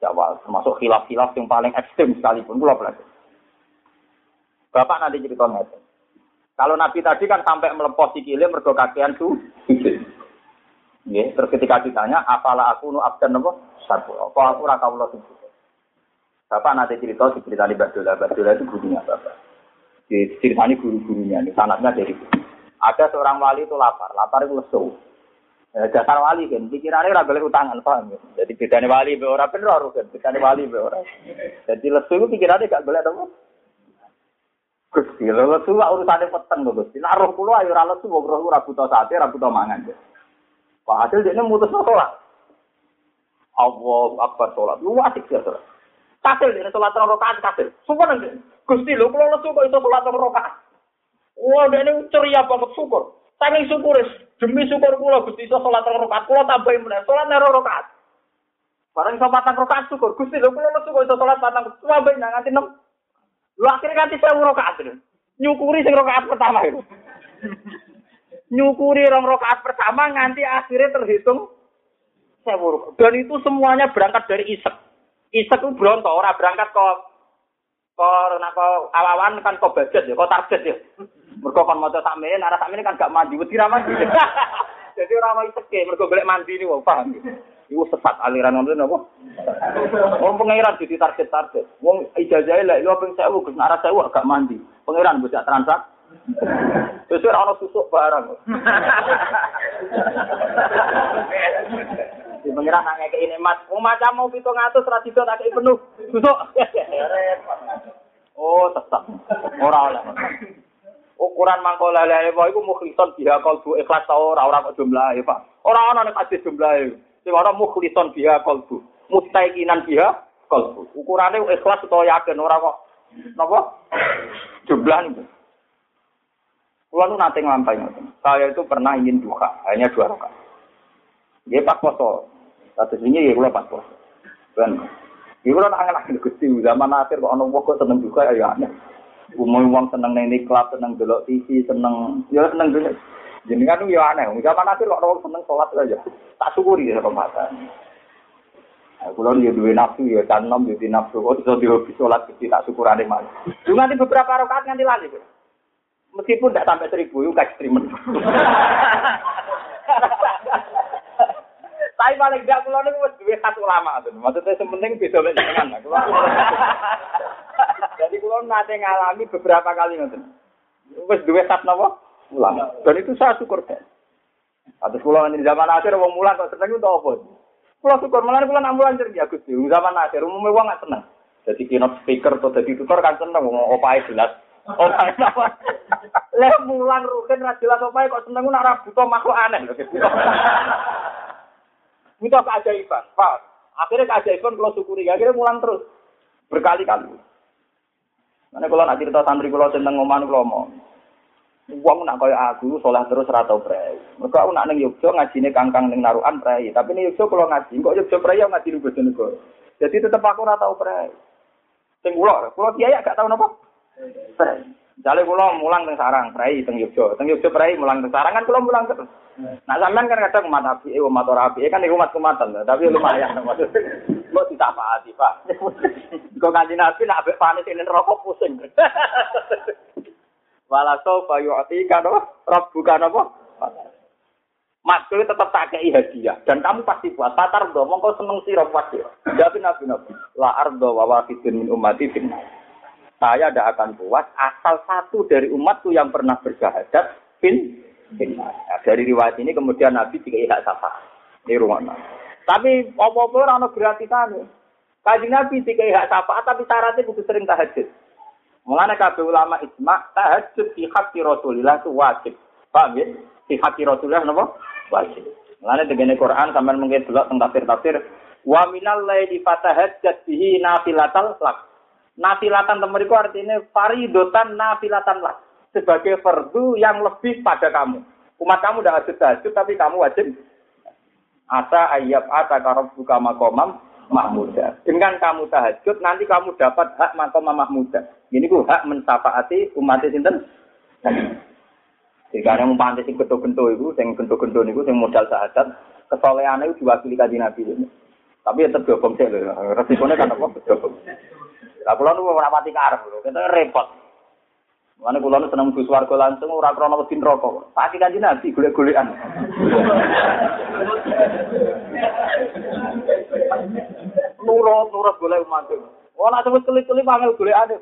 Speaker 1: Jawa, termasuk khilaf-khilaf yang paling ekstrim sekalipun pulau belajar. Bapak nanti cerita ngerti. Kalau Nabi tadi kan sampai melepas sikile mergo kakean tuh sujud. Ya, terus ketika ditanya, apalah aku nu abdan nopo? Satu. Apa aku raka Allah sujud? Bapak nanti cerita cerita di itu gurunya Bapak. Ceritanya guru-gurunya, ini sanatnya dari. Ada seorang wali itu lapar, lapar itu lesu. Eh, dasar wali kan, pikirannya ora boleh utangan, paham ya? Jadi bedane wali be ora bener kan, bedane wali be ora. Jadi lesu itu pikirannya gak boleh apa? Gusti, lesu urusane peteng lho Gusti. Nek roh ayo ora lesu, wong roh ora buta sate, ora buta mangan. Pak hasil dia mutus sholat. Allah akbar sholat. Lu asik ya sholat. Kasil dia sholat rong rakaat kasil. Sumpah nanti. Gusti lho, kalau lesu kok itu sholat rong rakaat. Wah, dia ini ceria banget syukur. Saking syukuris, demi syukur kula Gusti iso salat rong rakaat, kula tambahi meneh salat rong rakaat. Barang iso patang rakaat syukur, Gusti lho kula syukur iso salat patang, tambahi nganti 6. Lu akhirnya ganti 1000 rakaat. Nyukuri sing rakaat pertama itu. nyukuri rong rakaat pertama nganti akhirnya terhitung sewu. Dan itu semuanya berangkat dari isek. Isek itu bronto, orang berangkat kok kok nak kok awawan kan kok budget ya, kok target ya. Mergo kon maca sakmene, arah sakmene kan gak mandi, wedi ra mandi. (laughs) Jadi ora mau iseke, mergo golek mandi ni wong paham. Iku sesat aliran ngono napa? Wong pangeran jadi target-target. Wong ijazahe lek yo ping 1000 Gus arah 1000 gak mandi. Pangeran bocah transak. Ora ono susuk barang. (laughs) Di pengiran nang ngekei nikmat. Wong macam mau 700 ra dido tak penuh. Susuk. (laughs) Oh, tetap. Ora oleh. Ukuran mangko lele wae iku mukhlison biha kalbu ikhlas ta ora ora kok jumlahe, Pak. Ora ana nek hadis jumlahe. Sing ora mukhlison biha kalbu. Mustaiqinan biha kalbu. Ukurane ikhlas utawa yakin ora kok napa? Jumlah. Kulo nu nate nglampahi. Saya itu pernah ingin duha, hanya dua rakaat. Dia pas poso. Atas ini ya kulo pas poso. Dan Iku ora angen-angen Gusti zaman akhir kok ana wong kok seneng juga ya aneh. Umum wong seneng nang klub, seneng delok TV, seneng ya seneng dulu. Jenengan yo aneh. Zaman akhir kok orang seneng sholat aja. Tak syukuri ya. Nah, kulo yo duwe nafsu ya nom yo di nafsu kok dihobi sholat kecil tak syukurane malah. Lu nanti beberapa rakaat nganti lali. Meskipun tidak sampai seribu, yuk terima. (laughs) Tapi paling gak kulo niku wis duwe khas ulama tuh. Maksudnya sementing beda lek jenengan. (laughs) Jadi kulo nate ngalami beberapa kali ngoten. Wis duwe khas napa? Ulama. Dan itu saya syukur deh. Atus kulo di zaman akhir wong mulan kok seneng itu apa? Kulo syukur malah kulo nak mulan cerdik Agus. Zaman akhir umumnya wong gak seneng. Jadi keynote speaker atau jadi tutor kan seneng wong opae jelas. Opae apa? Leh mulan rugen ra jelas opae kok seneng nak ra buta makhluk aneh lho. Butuh keajaiban, Pak. Akhirnya keajaiban kalau syukuri, akhirnya mulang terus. Berkali-kali. Karena kalau nak cerita santri kalau tentang ngoman kalau mau. Uang nak kaya aku, soleh terus rata prei. Mereka aku nak neng Yogyo ngajine kangkang neng naruhan prei. Tapi neng Yogyo kalau ngaji, kok Yogyo prei yang ngaji neng Bojonegoro. Jadi tetap aku rata prei. Sing kula, kula kiai gak tau napa? Prei. Jale kula mulang teng sarang prei teng Yogyo. Teng Yogyo prei mulang teng sarang kan kula mulang terus. Nah sampean kan kadang umat api, eh, umat ora api, kan umat kumatan, tapi lumayan (laughs) maksudnya. (laughs) Kok ditapati, Pak. Kok kanji Nabi nak ambek panis ini rokok pusing. (laughs) Walaso bayu ati kan apa? bukan apa? Maksudnya tetap tak kei hadiah dan kamu pasti puas. Tatar do, mongko seneng puas ya. Jadi nabi nabi. La ardo wawakidun min umati finna. Saya tidak akan puas asal satu dari umatku yang pernah berjahadat fin Nah, dari riwayat ini kemudian Nabi tiga hak safa. Ini rumah Tapi apa-apa orang gratisan. Kaji Nabi tiga hak safa, tapi syaratnya butuh sering tahajud. Mengenai kabeh ulama ijma tahajud di hati Rasulullah itu wajib. Paham ya? Di hati Rasulullah apa? Wajib. Mengenai dengan Quran sampai mungkin dulu tentang tafsir-tafsir wa minal laili fatahajjat bihi nafilatal lak. Nafilatan temeriku artinya faridotan nafilatan lak sebagai fardu yang lebih pada kamu. Umat kamu tidak wajib tahajud, tapi kamu wajib asa ayat ata karob buka makomam mahmuda. Dengan kamu tahajud, nanti kamu dapat hak makomam mahmuda. Ini ku hak mensafaati umat sinten. Jika yang mempantai sing gento-gento itu, sing gento-gento itu, sing modal sahadat, kesolehan itu diwakili kaji nabi. Tapi tetap dobong sih, resikonya kan apa? Lah kalau nu rapati karep, kita repot. Mana kula nu seneng Gus warga langsung ora krana wedi neraka. Pati kanjeng Nabi golek-golekan. Nurut nurut golek umat. Oh nak sebut keli-keli pangel golekane.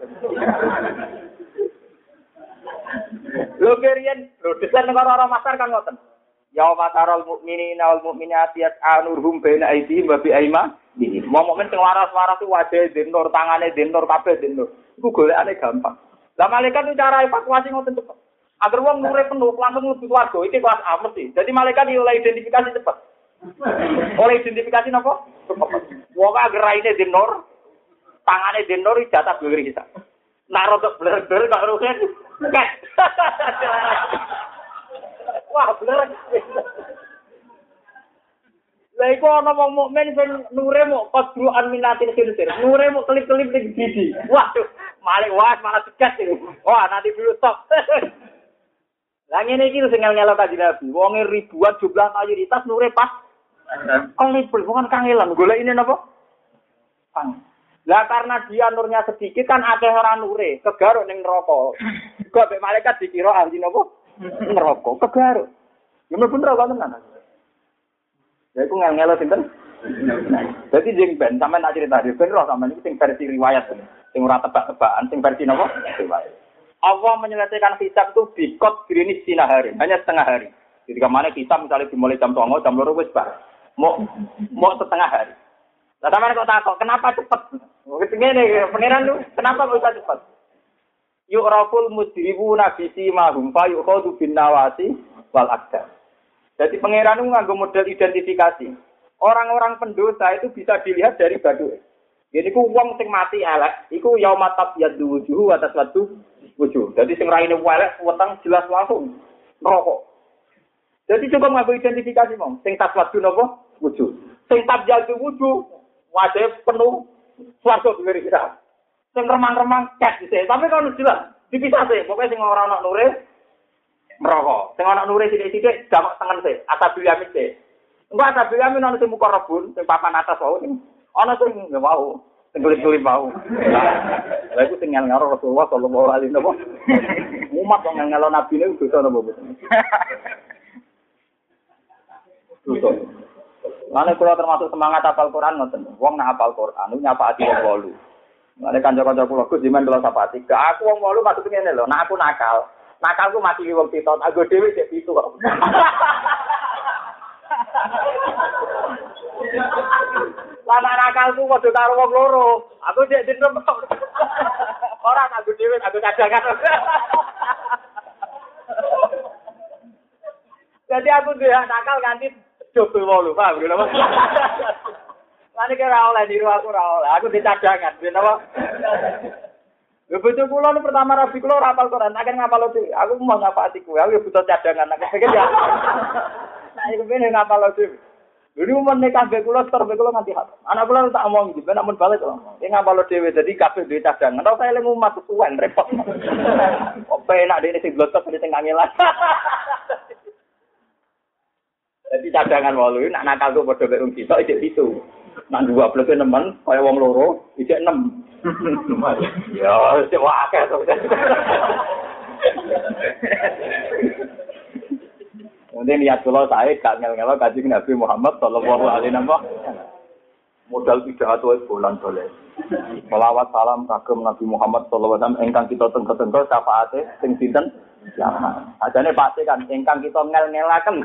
Speaker 1: Lho keriyen, lho desain negara orang masar kan ngoten. Ya matarul mukminina wal mukminati yas'anurhum baina aydihim wa bi Mau mukmin sing waras-waras ku wajah dinur, tangane dinur, kabeh dinur. Iku golekane gampang. Lah malaikat itu cara evakuasi ngoten cepet. Agar wong nure penuh langsung mlebu warga iki kelas A mesti. Jadi malaikat oleh identifikasi cepat. Oleh identifikasi napa? Wong agar raine dinor, tangane dinor jatah dhewe kita. Nah rodok bler-bler kok rugen. (laughs) Wah, bener. Lah iku ana wong mukmin sing nure mok qadruan minatin khinsir. Nure mok kelip-kelip ning gidi. Waduh, malik was malah tegas ini. Wah, nanti dulu stop. (laughs) Lah ngene iki sing ngel-ngelo kanjeng Nabi. Ribuan jumlah mayoritas nure pas kelipul bukan kangelan golek ini napa? Pang. Lah karena dia nurnya sedikit kan akeh ora nure, kegaruk ning neraka. Kok malaikat dikira ahli napa? Neraka, kegaruk. Ya mlebu neraka tenan. Ya iku ngel-ngelo sinten? Jadi jeng ben sampean tak cerita ben roh sampean iki sing versi riwayat sing ora tebak-tebakan, sing versi napa? Riwayat. Allah menyelesaikan hisab itu bikot grinis sinahari, hanya setengah hari. Jadi ke mana kita misalnya dimulai jam tongo, jam loro wis bar. Mau mau setengah hari. Nah, sama kok takut, kenapa cepat? Ngene, pangeran lu, kenapa bisa cepat? Yuk raful mudribu nabisi mahum fa yuk khodu bin nawasi wal akdar. Jadi pangeran itu nganggo model identifikasi. Orang-orang pendosa itu bisa dilihat dari badu. Jadi ku wong sing mati elek, iku yaumatab yadu wujuhu atas watu wujuh. Jadi sing raine welek weteng jelas langsung rokok. Jadi coba ngaku identifikasi mong. Sing taswadu napa? Wujuh. Sing tabjadu wujuh wajib penuh swarga dhewe kita. Sing remang-remang cek dhisik. Tapi kalau jelas dipisah sih. Pokoknya sing ora ana nure merokok. Sing ana nure sithik-sithik jamak tengen sih. Atabil yamin sih. Enggak atabil yamin ana sing muka rebun, sing papan atas wae. Ana sing nggak mau. Tenggelit-gelit mau. Lah iku sing ngel-ngelo Rasulullah sallallahu alaihi wasallam. Umat kok ngel-ngelo nabi ne dosa napa boten. Dosa. Mana kula termasuk semangat apal Quran ngoten. Wong nak apal Quran nyapa ati wong wolu. Mane kanca-kanca kula Gus jiman kula sapati. Gak aku wong wolu maksud ngene lho, nak aku nakal. Nakalku mati wong pitot, aku dhewe cek pitu kok. Lama nakalku padha karo wong loro. Aku cek dendem. Ora aku dhewe aku cadangan. Jadi aku dia nakal ganti coba wolu, paham gitu apa? Lani kira oleh niru aku ora oleh. Aku dicadangan, ben apa? Ya bojo kula nu pertama rabi kula ora hafal Quran, akan ngapal dhewe. Aku mau ngapati kowe, aku ya butuh cadangan nak kene ya. (laughs) Nah iku ben ngapal dhewe. Dulu umur nek kabeh kula setor kula nganti hat. Anak kula tak omong iki, ben amun balik kula. Ya ngapal dhewe dadi kabeh duwe cadangan. Ora saya umat tuan repot. (laughs) Kok penak dene sing blotot dene sing angelan. (laughs) Jadi cadangan walu nak nakalku padha mek wong sitok isih pitu. Nak dua bleke nemen kaya wong loro isih 6. Ya, cuma akeh to. Kemudian niat kula saya gak ngel-ngel kaji Nabi Muhammad sallallahu alaihi wasallam. Modal tidak atau bulan boleh. Selawat salam kagem Nabi Muhammad sallallahu alaihi wasallam engkang kita tengke-tengke syafaate sing sinten? Ya. Ajane pasti kan engkang kita ngel-ngelaken.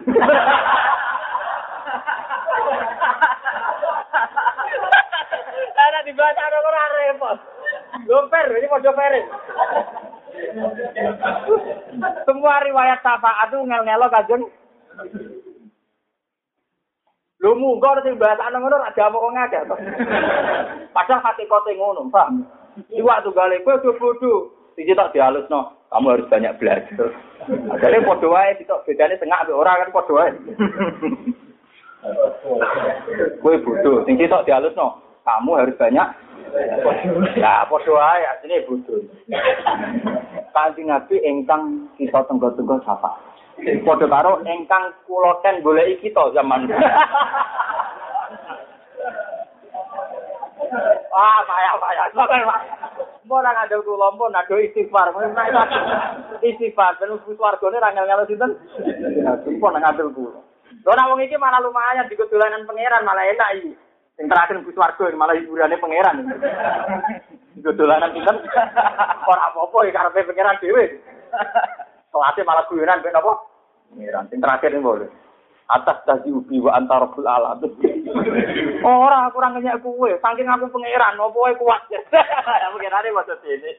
Speaker 1: Dibaca ora repot. Lomper, ini podo pere. Semua riwayat syafaat itu ngel-ngelo kajeng. Lu munggo sing bahasa ngono ada apa kok ngake to. Padahal hati kote ngono, paham? Iwak tunggale kowe do bodho. Iki tak dihalusno. Kamu harus banyak belajar. Jadi padha wae sitok bedane tengah ambek ora kan padha wae. Kowe bodoh, sing sitok dihalusno. Kamu harus banyak Ya, padha wae asline bodoh. Kanjeng Nabi ingkang kita tenggo-tenggo sapa. Padha karo ingkang kula ten goleki kita zaman. Wah, payah payah. Mbok nang ngandel kula mbok nado istighfar. Istighfar ben wis wargane ra ngel-ngel sinten. Mbok nang ngandel kula. Lho wong iki malah lumayan di kedolanan pangeran malah enak iki. Sing terakhir Gus Wargo malah hiburane pangeran. Di kedolanan sinten. Ora apa-apa ya karepe pangeran dhewe. Soate malah guyonan ben apa? Pangeran sing terakhir iki boleh. atas tadi ubi wa antarabul alam. Ora aku ora ngenyak kuwe, saking aku pangeran, opo wae kuat. Pangerane maksud ini.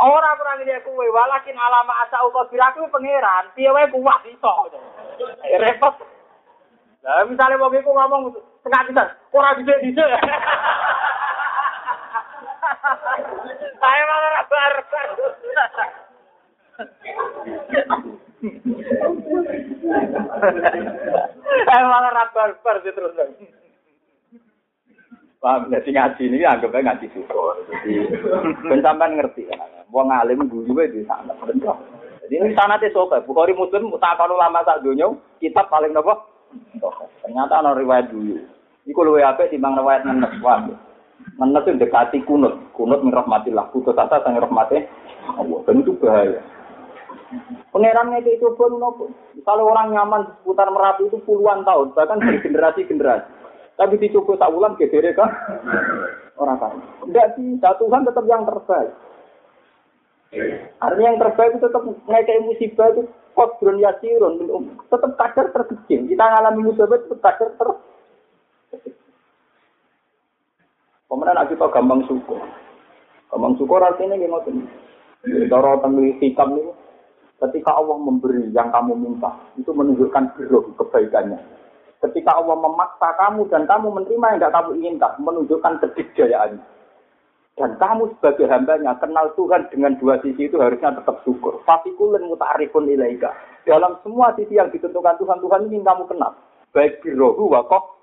Speaker 1: Ora aku ora ngenyak kuwe, walakin alama asa uga biraku pangeran, wae kuat iso. Repot. Lah misale wong iku ngomong tengah pisan, ora dhisik-dhisik. Saya malah bar. Eh malah ra barbar terus. Paham, jadi ngaji ini anggapnya ngaji syukur. Jadi, sampean ngerti. Wong alim guru di sana. Bener. Jadi ini teh sobat. Bukhari Muslim kalau lama sak dunia, kitab paling nopo. Ternyata ana riwayat dulu. Iku luwe apik timbang riwayat nenes wae. Nenes itu dekati kunut. Kunut min rahmatillah. Putus asa sang rahmate Allah. Itu bahaya. Pengeran itu coba nopo. Kalau orang nyaman seputar Merapi itu puluhan tahun, bahkan bergenerasi-generasi. Tapi dicoba tak ulang gedere kan orang kan. Enggak bisa, Tuhan tetap yang terbaik. Artinya yang terbaik itu tetap ngekei musibah itu kodron yasirun. Tetap kadar terkecil. Kita ngalami musibah itu kadar ter Kemudian kita gampang syukur. Gampang syukur artinya gimana? Cara tentang hikam ini, ketika Allah memberi yang kamu minta, itu menunjukkan biru kebaikannya. Ketika Allah memaksa kamu dan kamu menerima yang tidak kamu inginkan, menunjukkan kedikdayaannya. Dan kamu sebagai hambanya kenal Tuhan dengan dua sisi itu harusnya tetap syukur. Fasikulun muta'arifun ilaika. Dalam semua sisi yang ditentukan Tuhan, Tuhan ingin kamu kenal. Baik birohu wakok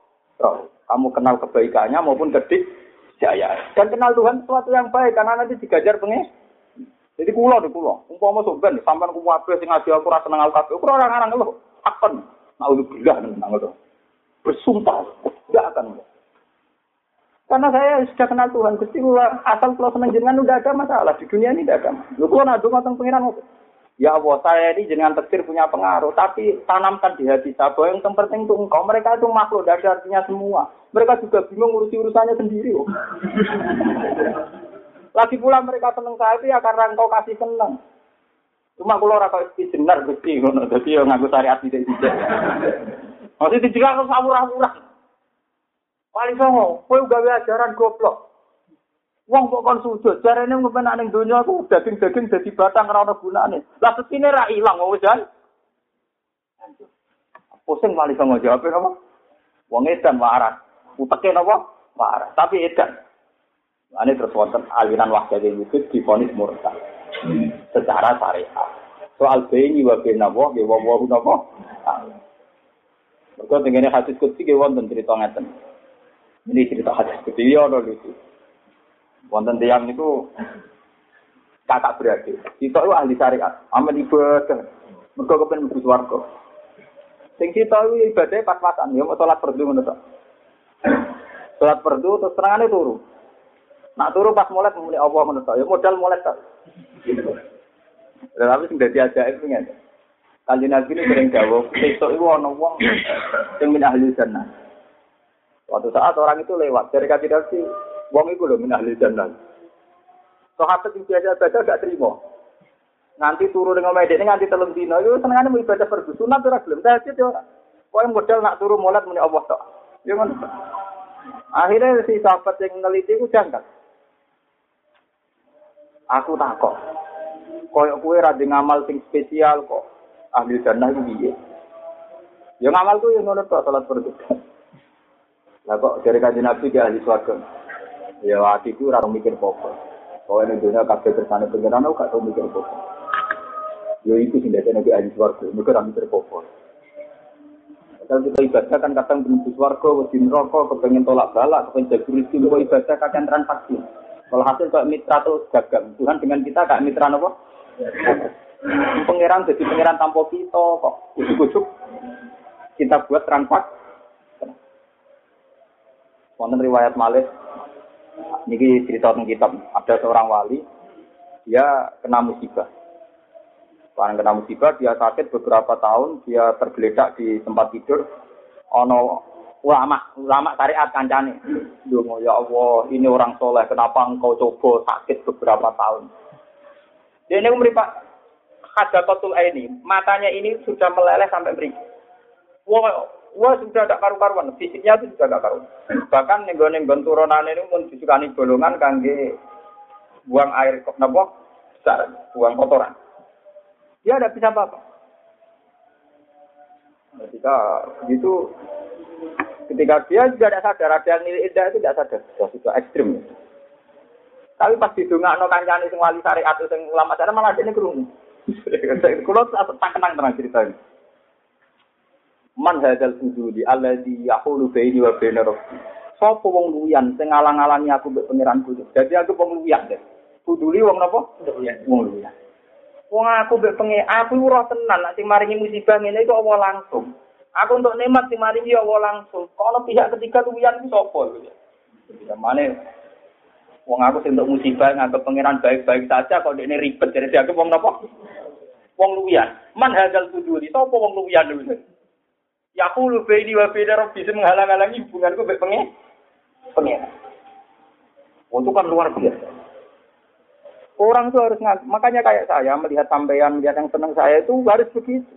Speaker 1: Kamu kenal kebaikannya maupun kedik jaya. Dan kenal Tuhan sesuatu yang baik karena nanti digajar pengen. Jadi kulo di kulo. Umpama sampean sampean kuwabe sing ngaji aku rasa seneng aku kabeh. Kulo orang-orang lho. Akan. Naudzubillah nang bersumpah tidak akan karena saya sudah kenal Tuhan Gusti asal kalau senang jenengan udah ada masalah. Di dunia ini tidak ada lu kalau nado ngotong pengiran ya Allah saya ini jenengan tersir punya pengaruh. Tapi tanamkan di hati saya bahwa yang terpenting itu engkau. Mereka itu makhluk dari artinya semua. Mereka juga bingung ngurusi urusannya sendiri oh. (laughs) lagi pula mereka seneng saya itu ya karena engkau kasih senang cuma kalau kau benar Gusti jadi yang nganggo syariat tidak tidak masih dijelas kok Paling songo, kowe gawe ajaran goblok. Wong kok kon sujud, jarene ngopen ning donya aku daging-daging dadi batang ora ono gunane. Lah setine ra ilang wis jan. Pusing paling songo jawab apa? Wong edan waras. Uteke napa? Waras. Tapi edan. Ini terus wonten aliran wahda wujud difonis murtad. Secara syariat. Soal bayi wa bina wa wa wa napa? Mereka tenggene hadis kutsi ke wonten cerita ngeten. Ini cerita hadis kutsi ya lucu. Wonten tiang itu kakak beradik. Kita itu ahli syariat, amal ibadah. Mereka kepen mlebu swarga. Sing kita itu ibadah pas-pasan, ya mau sholat perdu ngono tok. Sholat perdu terus terangane turu. Nak turu pas mulai muni Allah ngono tok. Ya modal mulai tok. Lalu sing dadi ajaib ngene. Kanjeng Nabi ini sering jawab, besok itu ada wong yang min ahli jannah. Suatu saat orang itu lewat dari kaki Nabi, wong itu loh min ahli jannah. Sahabat yang biasa baca gak terima. Nanti turun dengan media ini nanti telung dino, itu senengannya mau ibadah perdu sunat ora belum. Tapi itu yang modal nak turun molat muni Allah tok. Ya. Akhirnya si sahabat yang neliti itu jangkat. Aku takut. Koyok kue rada ngamal sing spesial kok ahli jannah itu piye? Ya ngamal tuh yang ngono tok salat berdoa. Lah kok dari kanjeng Nabi ke ahli swarga. Ya hatiku ora mikir apa Kalau ini dunia kabeh kersane pengiran gak tau mikir apa Ya itu sing nabi ahli swarga, mikir ora mikir apa Kalau kita ibadah kan kadang menuju swarga, wedi neraka, kepengen tolak balak, kepengen jadi rezeki, mau ibadah kadang transaksi. Kalau hasil kayak mitra tuh gagal. Tuhan dengan kita kayak mitra apa? Pangeran jadi pangeran tanpa kita kok. Ujuk-ujuk kita buat transak. Wonten riwayat Malik niki cerita tentang kitab ada seorang wali dia kena musibah. Karena kena musibah dia sakit beberapa tahun dia tergeletak di tempat tidur ono ulama ulama syariat kancane. Dungo ya Allah ini orang soleh kenapa engkau coba sakit beberapa tahun? Dia ini umri pak kotul ini, matanya ini sudah meleleh sampai beri. Wah, wah sudah tidak karu-karuan, fisiknya itu sudah tidak karuan. Bahkan nenggon-nenggon turunan ini pun disukani bolongan kangge buang air kok nabo, buang kotoran. Dia tidak bisa apa-apa. Ketika begitu, ketika dia juga tidak sadar, ada nilai indah itu tidak sadar, sudah, sudah ekstrim. Tapi pas didungak no kancani sing wali syariat sing ulama sana malah ini kerungu. (laughs) Kalau tak kenang tenang cerita ini. Man hadal sujudi alladhi yahulu baini wa baina rabbi. sapa wong luyan sing ngalang-alangi aku mbek pangeranku. Dadi aku wong luyan deh. Kuduli wong napa? Wong luyan. Wong aku mbek pengen aku ora tenan nek sing maringi musibah ngene iku Allah langsung. Aku untuk nikmat sing maringi Allah langsung. Ana pihak ketiga luyan ku sapa ya. Mana Wong aku sing untuk musibah nganggep pangeran baik-baik saja kok dekne ribet dari aku wong napa? Wong luwian. Man hadal suduri sapa wong luwian Ya aku wa baina rabbi menghalang-halangi hubunganku mbek pengen pengen. Itu kan luar biasa. Orang itu harus ngaku. Makanya kayak saya melihat sampean, melihat yang senang saya itu harus begitu.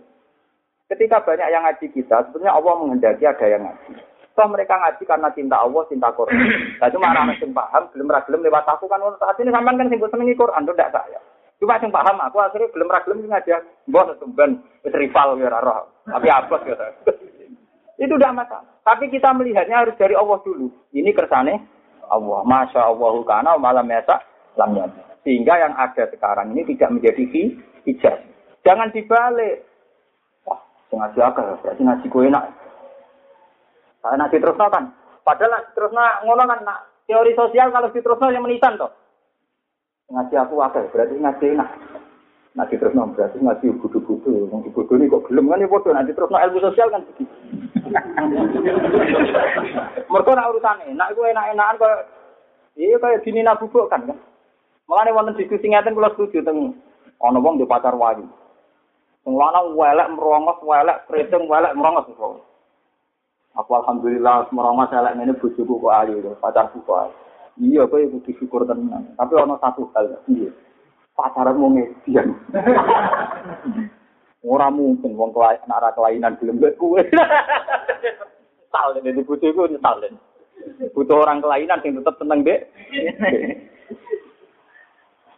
Speaker 1: Ketika banyak yang ngaji kita, sebenarnya Allah menghendaki ada yang ngaji. Toh mereka ngaji karena cinta Allah, cinta Quran. Nah cuma anak sing paham, belum gelem lewat aku kan saat ini sampean kan sing senengi Quran, itu tidak saya. Cuma sing paham aku akhirnya belum gelem ngaji. Bos tumben rival ya roh. Tapi abot ya. Itu tidak masalah. Tapi kita melihatnya harus dari Allah dulu. Ini kersane Allah. Masya Allah kana malam yasa lamnya. Sehingga yang ada sekarang ini tidak menjadi hijab. Jangan dibalik. Wah, ngaji agak, berarti ngaji gue enak. Nah, nak diterusno kan. Padahal diterusno ngono kan nak teori sosial kalau diterusno yang menitan toh. Ngaji aku akeh, berarti ngaji enak. Nah diterusno berarti ngaji bodoh-bodoh. Wong bodoh ini kok gelem kan ya bodoh. Nanti terusno ilmu sosial kan begitu. (laughs) Mereka nak urusan enak, gue enak-enakan kok. Iya kayak dini nabubuk kan kan. Makanya wonten diskusi ngeten kula setuju teng ana wong di pacar wayu. Sing lanang welek merongos, welek keriting, welek merongos. Aku alhamdulillah merongos elek ngene bojoku kok ayu, pacarku kok ayu. Iya, kowe kudu syukur tenan. Tapi ana satu hal, iya. Pacarmu ngedian. (laughs) Ora mungkin wong kelainan ora kelainan gelem mbek kowe. (laughs) Sal dene bojoku nyesal den. Butuh orang kelainan sing tetep seneng dek. (laughs)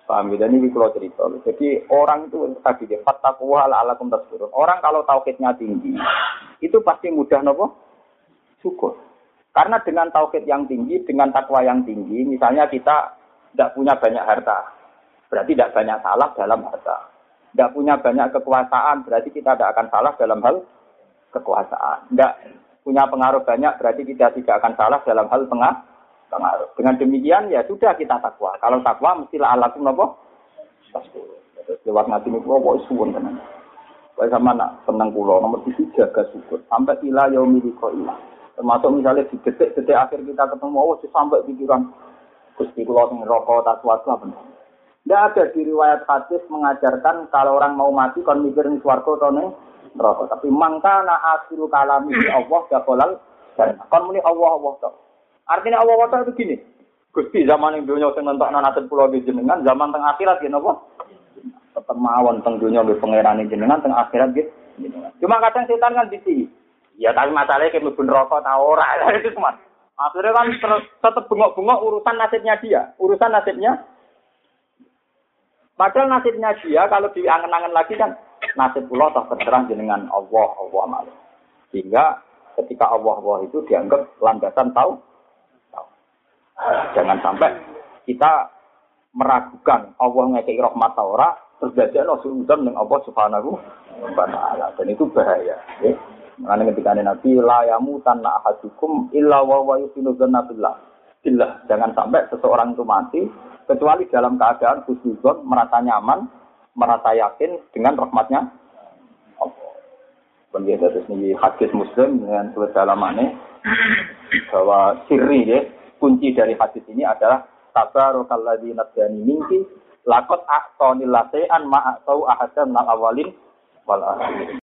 Speaker 1: Paham ya? Dan ini kalau cerita. Jadi orang itu tadi dia fattakuha ala tasbirun. Orang kalau tauhidnya tinggi, itu pasti mudah nopo syukur. Karena dengan tauhid yang tinggi, dengan takwa yang tinggi, misalnya kita tidak punya banyak harta, berarti tidak banyak salah dalam harta. Tidak punya banyak kekuasaan, berarti kita tidak akan salah dalam hal kekuasaan. Tidak punya pengaruh banyak, berarti kita tidak akan salah dalam hal pengaruh. Dengan demikian, ya sudah kita takwa. Kalau takwa, mestilah alakum nopo. Lewat ngaji ini, kok suwun tenan. Kayak sama nak tenang pulau nomor tujuh jaga syukur sampai ilah yaumil ilah. Termasuk misalnya di detik-detik akhir kita ketemu Allah, sampai pikiran Gusti kula sing rokok suatu apa. Tidak ada di riwayat hadis mengajarkan kalau orang mau mati kon mikir ning swarga atau ning neraka. Tapi mangkana akhiru kalami (clears throat) Allah gakolal dan kon muni Allah Allah tok. Artinya Allah Allah itu gini. Gusti zaman yang dunia sing nentokno nasib pulau di jenengan, zaman teng akhirat ya napa? Tetep mawon teng dunia be pangeran jenengan teng akhirat gitu. Cuma kadang setan kan di sini. Ya tapi masalahnya kayak mlebu rokok ta ora (laughs) itu cuma. Akhirnya kan tetap bengok-bengok urusan nasibnya dia, urusan nasibnya. Padahal nasibnya dia kalau diangen-angen lagi kan nasib pula toh terserah dengan Allah, Allah malu. Sehingga ketika Allah Allah itu dianggap landasan tahu. tahu. Jangan sampai kita meragukan Allah ngekei rahmat ora terus dadekno suudzon dengan Allah Subhanahu wa taala. Dan itu bahaya, ya. Karena ketika Nabi la tanah ahadukum illa wa wa yusinu. Billah. Jangan sampai seseorang itu mati kecuali dalam keadaan khusnuzon merasa nyaman, merasa yakin dengan rahmatnya. Kemudian dari sini hadis Muslim dengan kedalamannya bahwa sirri ya, kunci dari hadis ini adalah tabarakalladzi nabdani minki lakot a'tani lasean ma'atau ahadan nal awalin wal akhirin.